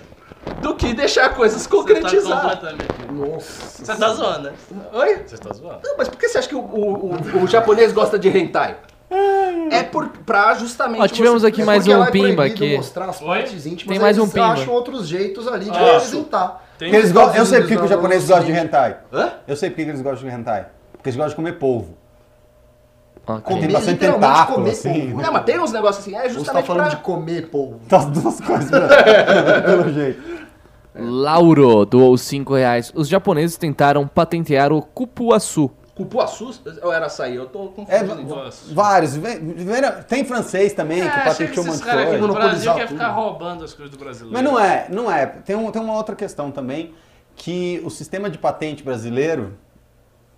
do que deixar coisas Você tá concretizar. completamente. Nossa. Você tá zoando, né? Oi? Você tá zoando. Não, mas por que você acha que o, o- o- o japonês gosta de hentai? É por, pra justamente. Ó, tivemos você- aqui É mais um é pimba aqui. mostrar as Oi? partes íntimas, Tem mais um eles pimba. acham outros jeitos ali de Ah. representar. Tem Porque eles gostam- eu sei porque que os japoneses gostam de hentai. Hã? Eu sei porque que eles gostam de hentai. Porque eles gostam de comer polvo. Ok. Tem Comer, bastante tentáculo, comer assim. polvo. Não, mas tem uns negócios assim, é Ou você tá justamente falando pra... de comer polvo. Das duas coisas, né? pelo jeito. Lauro doou 5 reais. Os japoneses tentaram patentear o cupuaçu. Cupuaçu ou era açaí? Eu tô É, confundindo. então. Nossa. vários. Vem- vem- Tem francês também, que É, chega patenteou um monte de aqui coisa. no Brasil quer ficar tudo. roubando as coisas do brasileiro. Mas não é, não é. Tem, um, tem uma outra questão também, que o sistema de patente brasileiro,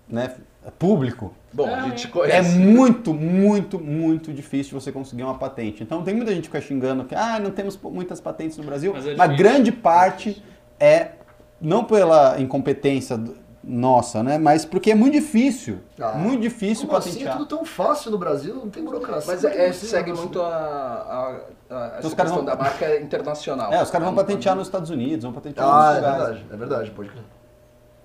né, público, Bom, a É, gente É conhece. muito, muito, muito difícil você conseguir uma patente. Então tem muita gente que fica xingando que ah, não temos muitas patentes no Brasil, Mas é mas grande parte é não pela incompetência do- nossa, né? Mas porque é muito difícil. Ah, muito difícil Como assim? É patentear. tudo tão fácil no Brasil, não tem burocracia. Mas que é, você segue vai muito a, a, a, caras questão vão- da marca internacional. É, os caras vão patentear nos Estados Unidos, vão patentear Ah, nos é lugares. verdade, é verdade, pode crer.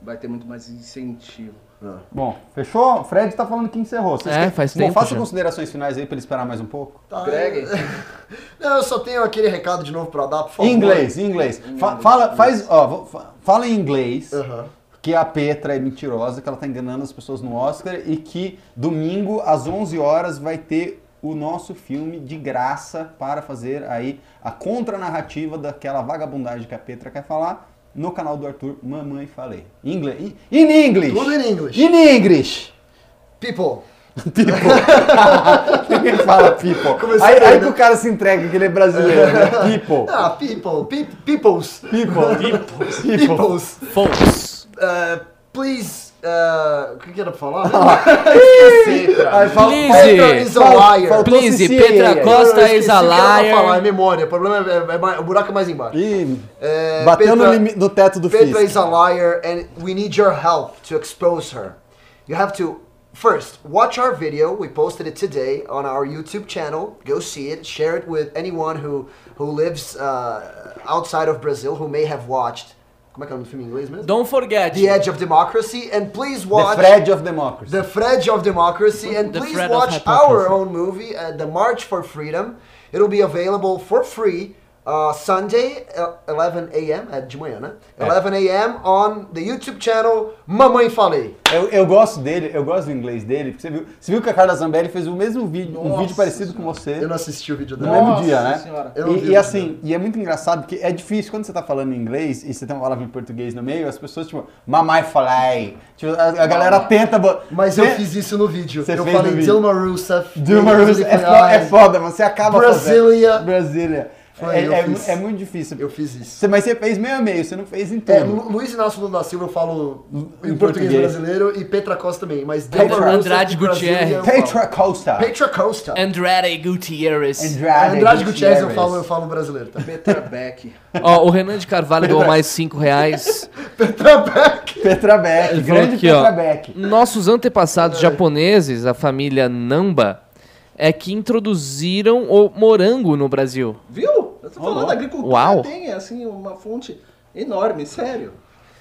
Vai ter muito mais incentivo. Ah. Bom, fechou? O Fred tá falando que encerrou. Vocês É, querem- faz Bom, tempo faça já. considerações finais aí pra ele esperar mais um pouco. Tá, Greg? Não, eu só tenho aquele recado de novo pra dar, por favor. Em inglês, em inglês. Fa- fala, faz, ó, fala em inglês. Aham. Que a Petra é mentirosa, que ela tá enganando as pessoas no Oscar e que domingo às 11 horas vai ter o nosso filme de graça para fazer aí a contranarrativa daquela vagabundagem que a Petra quer falar no canal do Arthur Mamãe Falei. Em inglês. In English. Tudo em inglês. In English. People, Ninguém fala people. Comecei Aí, aí que o cara se entrega que ele é brasileiro, né? People. ah, people, pe peoples, People. People. peoples, Folks. Uh, please, uh, o que que era pra falar? Aí fala- Please. Petra is a liar. Please, Petra. Costa Eu is a o que era pra falar, é liar. memória, o problema é, é mais- o buraco é mais embaixo. Ih, É, bateu no, Petra- limi- no teto do Petra Fisk. is a liar and we need your help to expose her. You have to first watch our video. We posted it today on our YouTube channel. Go see it. Share it with anyone who who lives uh, outside of Brazil who may have watched. Como é que é o nome do filme em inglês mesmo? Don't forget. The Edge of Democracy and please watch. The watch Fred of Democracy. The Fred of Democracy and The please Fred watch our own movie, uh, The March for Freedom. It'll be available for free uh, Sunday, uh, 11 a.m. É de manhã, né? É. 11 a.m. on the YouTube channel Mamãe Falei. Eu, eu gosto dele, eu gosto do inglês dele, porque você viu, você viu que a Carla Zambelli fez o mesmo vídeo, um Nossa vídeo parecido com você. Eu não assisti o vídeo No dela. mesmo Nossa dia, né? Senhora. E, e assim, e é muito engraçado porque é difícil quando você tá falando em inglês e você tem uma palavra em português no meio, as pessoas, tipo, mamãe falei. Tipo, a, a galera tenta. bo- Mas eu fiz isso no vídeo. Você eu fez no falei vídeo. Dilma Rousseff. Dilma Rousseff é, é foda, mas você acaba Brasília. fazendo. Brasília. Foi, É, eu é, fiz. é muito difícil. Eu fiz isso. Você- mas você fez meio a meio, você não fez em tudo. É, Lu- Luiz Inácio Lula da Silva eu falo em, Em português, português. brasileiro e Petra Costa também, mas Petra- Andrade Gutierrez. Petra Costa. Petra Costa. Andrade Gutierrez. Andrade, Andrade Gutierrez eu falo, eu falo brasileiro, tá? Petra Beck. Ó, o Renan de Carvalho doou mais 5 reais. Petra Beck. Petra Beck, grande aqui, Petra ó. Beck. Nossos antepassados japoneses, a família Namba, é que introduziram o morango no Brasil. Viu? Eu tô falando, louco. a agricultura Uau. tem, assim, uma fonte enorme, sério.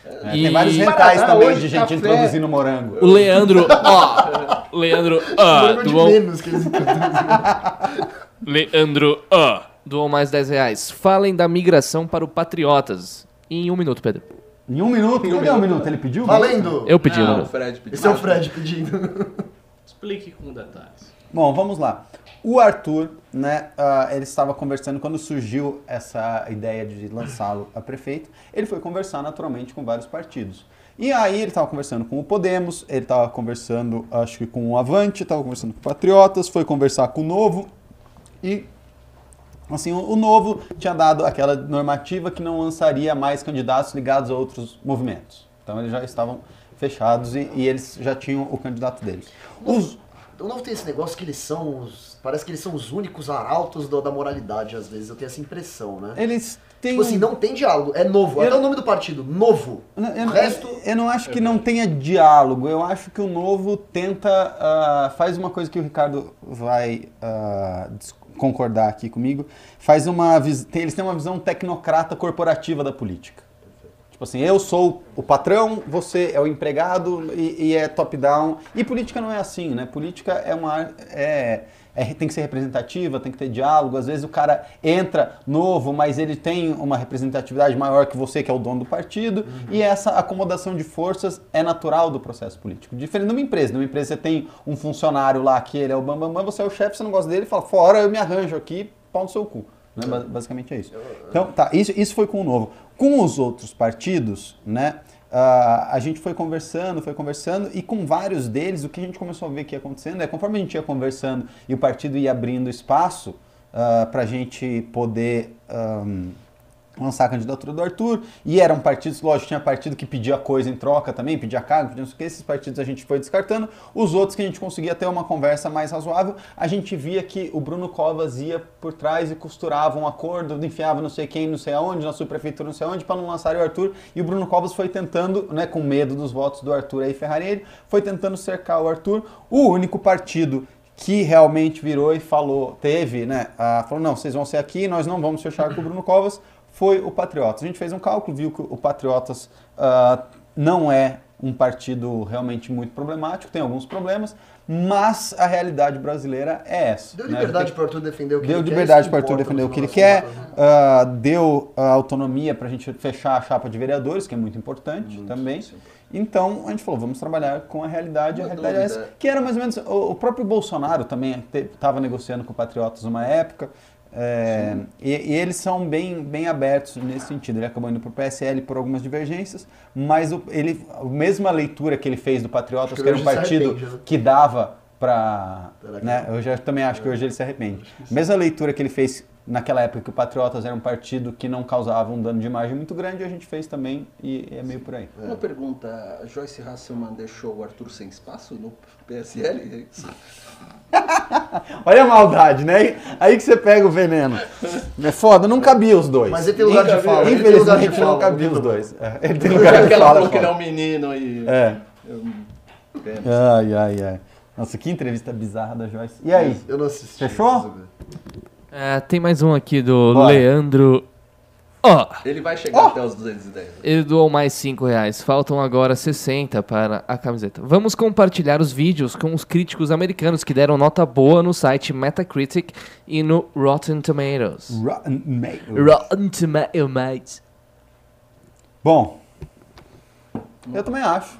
É, E- Tem vários rentais também hoje, de gente café. introduzindo morango. O Leandro, ó. Leandro, Morango de doou, menos que eles Leandro, ah, doou mais 10 reais. Falem da migração para o Patriotas. Em um minuto, Pedro. Em um minuto? Cadê um minuto? Ele pediu? Valendo! Eu pedi, Ah, mano. o Fred pediu. Esse é o Fred pedindo. Explique com detalhes. Bom, vamos lá. O Arthur, né, ah, ele estava conversando quando surgiu essa ideia de lançá-lo a prefeito. Ele foi conversar naturalmente com vários partidos. E aí ele estava conversando com o Podemos, ele estava conversando, acho que com o Avante, estava conversando com o Patriotas, foi conversar com o Novo e assim, o, o Novo tinha dado aquela normativa que não lançaria mais candidatos ligados a outros movimentos. Então eles já estavam fechados e, e eles já tinham o candidato deles. Os, O Novo tem esse negócio que eles são os... Parece que eles são os únicos arautos do- da moralidade, às vezes. Eu tenho essa impressão, né? eles têm Tipo assim, não tem diálogo. É novo. Eu- Até o nome do partido. Novo. Eu, eu- O resto... eu não acho que não tenha diálogo. Eu acho que o novo tenta. ah, faz uma coisa que o Ricardo vai dis- concordar aqui comigo. Faz uma. eles têm uma visão tecnocrata corporativa da política. Tipo assim, eu sou o patrão, você é o empregado e, e é top-down. E política não é assim, né? Política é uma. É, é- tem que ser representativa, tem que ter diálogo. Às vezes o cara entra novo, mas ele tem uma representatividade maior que você, que é o dono do partido. E essa acomodação de forças é natural do processo político. Diferente de uma empresa. Numa empresa você tem um funcionário lá que ele é o bambambam, bam, bam, você é o chefe, você não gosta dele, fala, fora eu me arranjo aqui, pau no seu cu. Né? Ba- Basicamente é isso. Então, tá, isso, isso foi com o novo. Com os outros partidos, né? ah, a gente foi conversando, foi conversando, e com vários deles, o que a gente começou a ver que ia acontecendo é conforme a gente ia conversando e o partido ia abrindo espaço para a gente poder ahm, lançar a candidatura do Arthur, e eram partidos, lógico, tinha partido que pedia coisa em troca também, pedia cargo, pedia não sei o que, esses partidos a gente foi descartando, os outros que a gente conseguia ter uma conversa mais razoável, a gente via que o Bruno Covas ia por trás e costurava um acordo, enfiava não sei quem, não sei aonde, na subprefeitura, não sei aonde, para não lançar o Arthur, e o Bruno Covas foi tentando, né, com medo dos votos do Arthur aí, Ferrarelli, foi tentando cercar o Arthur, o único partido que realmente virou e falou, teve, né, ah, falou, não, vocês vão ser aqui, nós não vamos fechar com o Bruno Covas, foi o Patriotas. A gente fez um cálculo, viu que o Patriotas ah, não é um partido realmente muito problemático, tem alguns problemas, mas a realidade brasileira é essa. Deu né? liberdade Tem- para o Arthur defender o que Deu ele quer. liberdade isso para Arthur importa defender o que ele quer, né? ah, deu a autonomia para a gente fechar a chapa de vereadores, que é muito importante também. é importante. Então a gente falou, vamos trabalhar com a realidade, a realidade é essa, que era mais ou menos. O, o próprio Bolsonaro também estava negociando com o Patriotas uma época. É, e, e eles são bem, bem abertos nesse sentido. Ele acabou indo para o PSL por algumas divergências, mas o, ele, a mesma leitura que ele fez do Patriotas, que que era um partido arrepende, né? que dava para. Que Né, eu já também acho que hoje ele se arrepende. Mesma leitura que ele fez naquela época que o Patriotas era um partido que não causava um dano de imagem muito grande, a gente fez também e é meio por aí. Uma pergunta, a Joyce Hasselman deixou o Arthur sem espaço no PSL? É? Olha a maldade, né? Aí que você pega o veneno. É foda, não cabia os dois. Mas ele tem lugar de fala. ele tem lugar de Infelizmente não cabia os dois. É, Ele tem lugar de Aquela fala. falou que ele é um menino e... É. Ai, ai, ai. Nossa, que entrevista bizarra da Joyce. E aí? Eu não assisti. Fechou? É, tem mais um aqui do Bora. Leandro. Ó, Ele vai chegar até os 210. ele doou mais 5 reais. Faltam agora 60 para a camiseta. Vamos compartilhar os vídeos com os críticos americanos que deram nota boa no site Metacritic e no Rotten Tomatoes. Rotten Tomatoes. Rotten Tomatoes. Bom, eu também acho.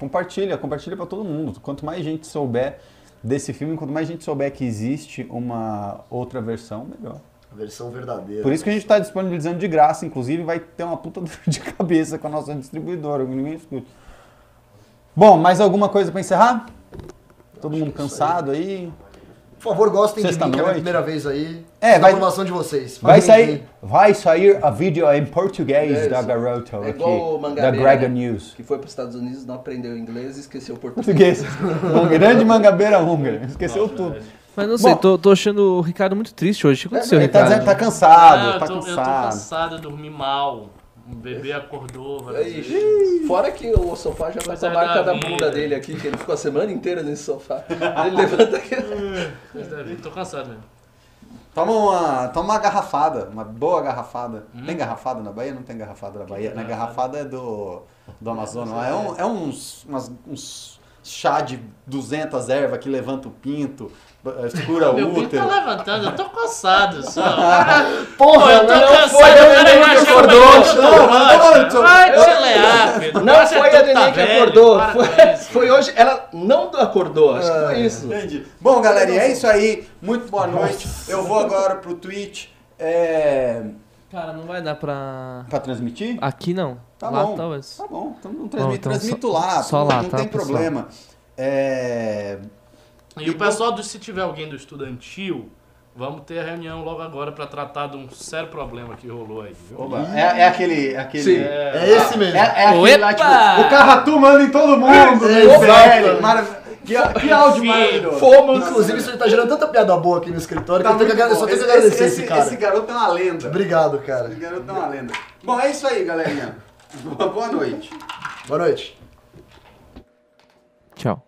Compartilha, compartilha pra todo mundo. Quanto mais gente souber desse filme, quanto mais gente souber que existe uma outra versão, melhor. A versão verdadeira. Por isso que a gente está disponibilizando de graça, inclusive vai ter uma puta dor de cabeça com a nossa distribuidora, ninguém escuta. Bom, mais alguma coisa para encerrar? Todo mundo cansado aí? Por favor, gostem de mim, que é a primeira vez aí. É, vai- aprovação de vocês. Vai sair, vai sair a vídeo em português É da isso. Garota É aqui, da Grega né? News. Que foi para os Estados Unidos, não aprendeu inglês e esqueceu o português. Português. Um grande mangabeira húngara. Esqueceu tudo. Mas não sei, Bom. tô, tô achando o Ricardo muito triste hoje. O que aconteceu, Ele tá Ricardo? dizendo que tá cansado, Ah, eu, tá tô, eu tô cansado. cansado, eu dormi mal. O bebê acordou várias vezes. Ixi, Fora que o sofá já tá Coisa com a marca da da bunda dele aqui, que ele ficou a semana inteira nesse sofá. Ele levanta aqui. Deve- Tô cansado mesmo. Toma uma, toma uma garrafada, uma boa garrafada. Hum? Tem garrafada na Bahia? Não tem garrafada na Bahia. Na garrafada? garrafada é do, do Amazonas. É, um, é uns, umas- uns chá de 200 ervas que levanta o pinto, escura o Meu pinto tá útero. levantando, eu tô cansado só. Porra, Pô, eu tô não cansado, foi o a Neném vai que acordou. Não, falando, Vai te lear, filho. Não foi tá a Neném que acordou. Foi, hoje. Ela não acordou, acho que foi isso. Entendi. Bom, galerinha, é isso aí. Muito boa noite. Eu vou agora pro Twitch. É... Cara, não vai dar pra... Pra transmitir? Aqui não. Tá lá bom. talvez. Tá bom, então não transmito, então transmito só- lá. só não, lá, não tá, tem pessoal? problema. É... E o pessoal, do, se tiver alguém do estudantil, vamos ter a reunião logo agora pra tratar de um sério problema que rolou aí, viu? Oba, é, é aquele. aquele Sim. É esse mesmo. É, é aquele lá, tipo, o Carratu manda em todo mundo, É, meu exato. velho. Que, que áudio Enfim, maravilhoso. Fomos. Inclusive, isso aí tá gerando tanta piada boa aqui no escritório Tá que eu, tenho que, muito agra- eu só tenho que agradecer esse, cara. Esse garoto é uma lenda. Obrigado, cara. Esse garoto é uma lenda. Bom, é isso aí, galerinha. Boa noite. Boa noite. Tchau.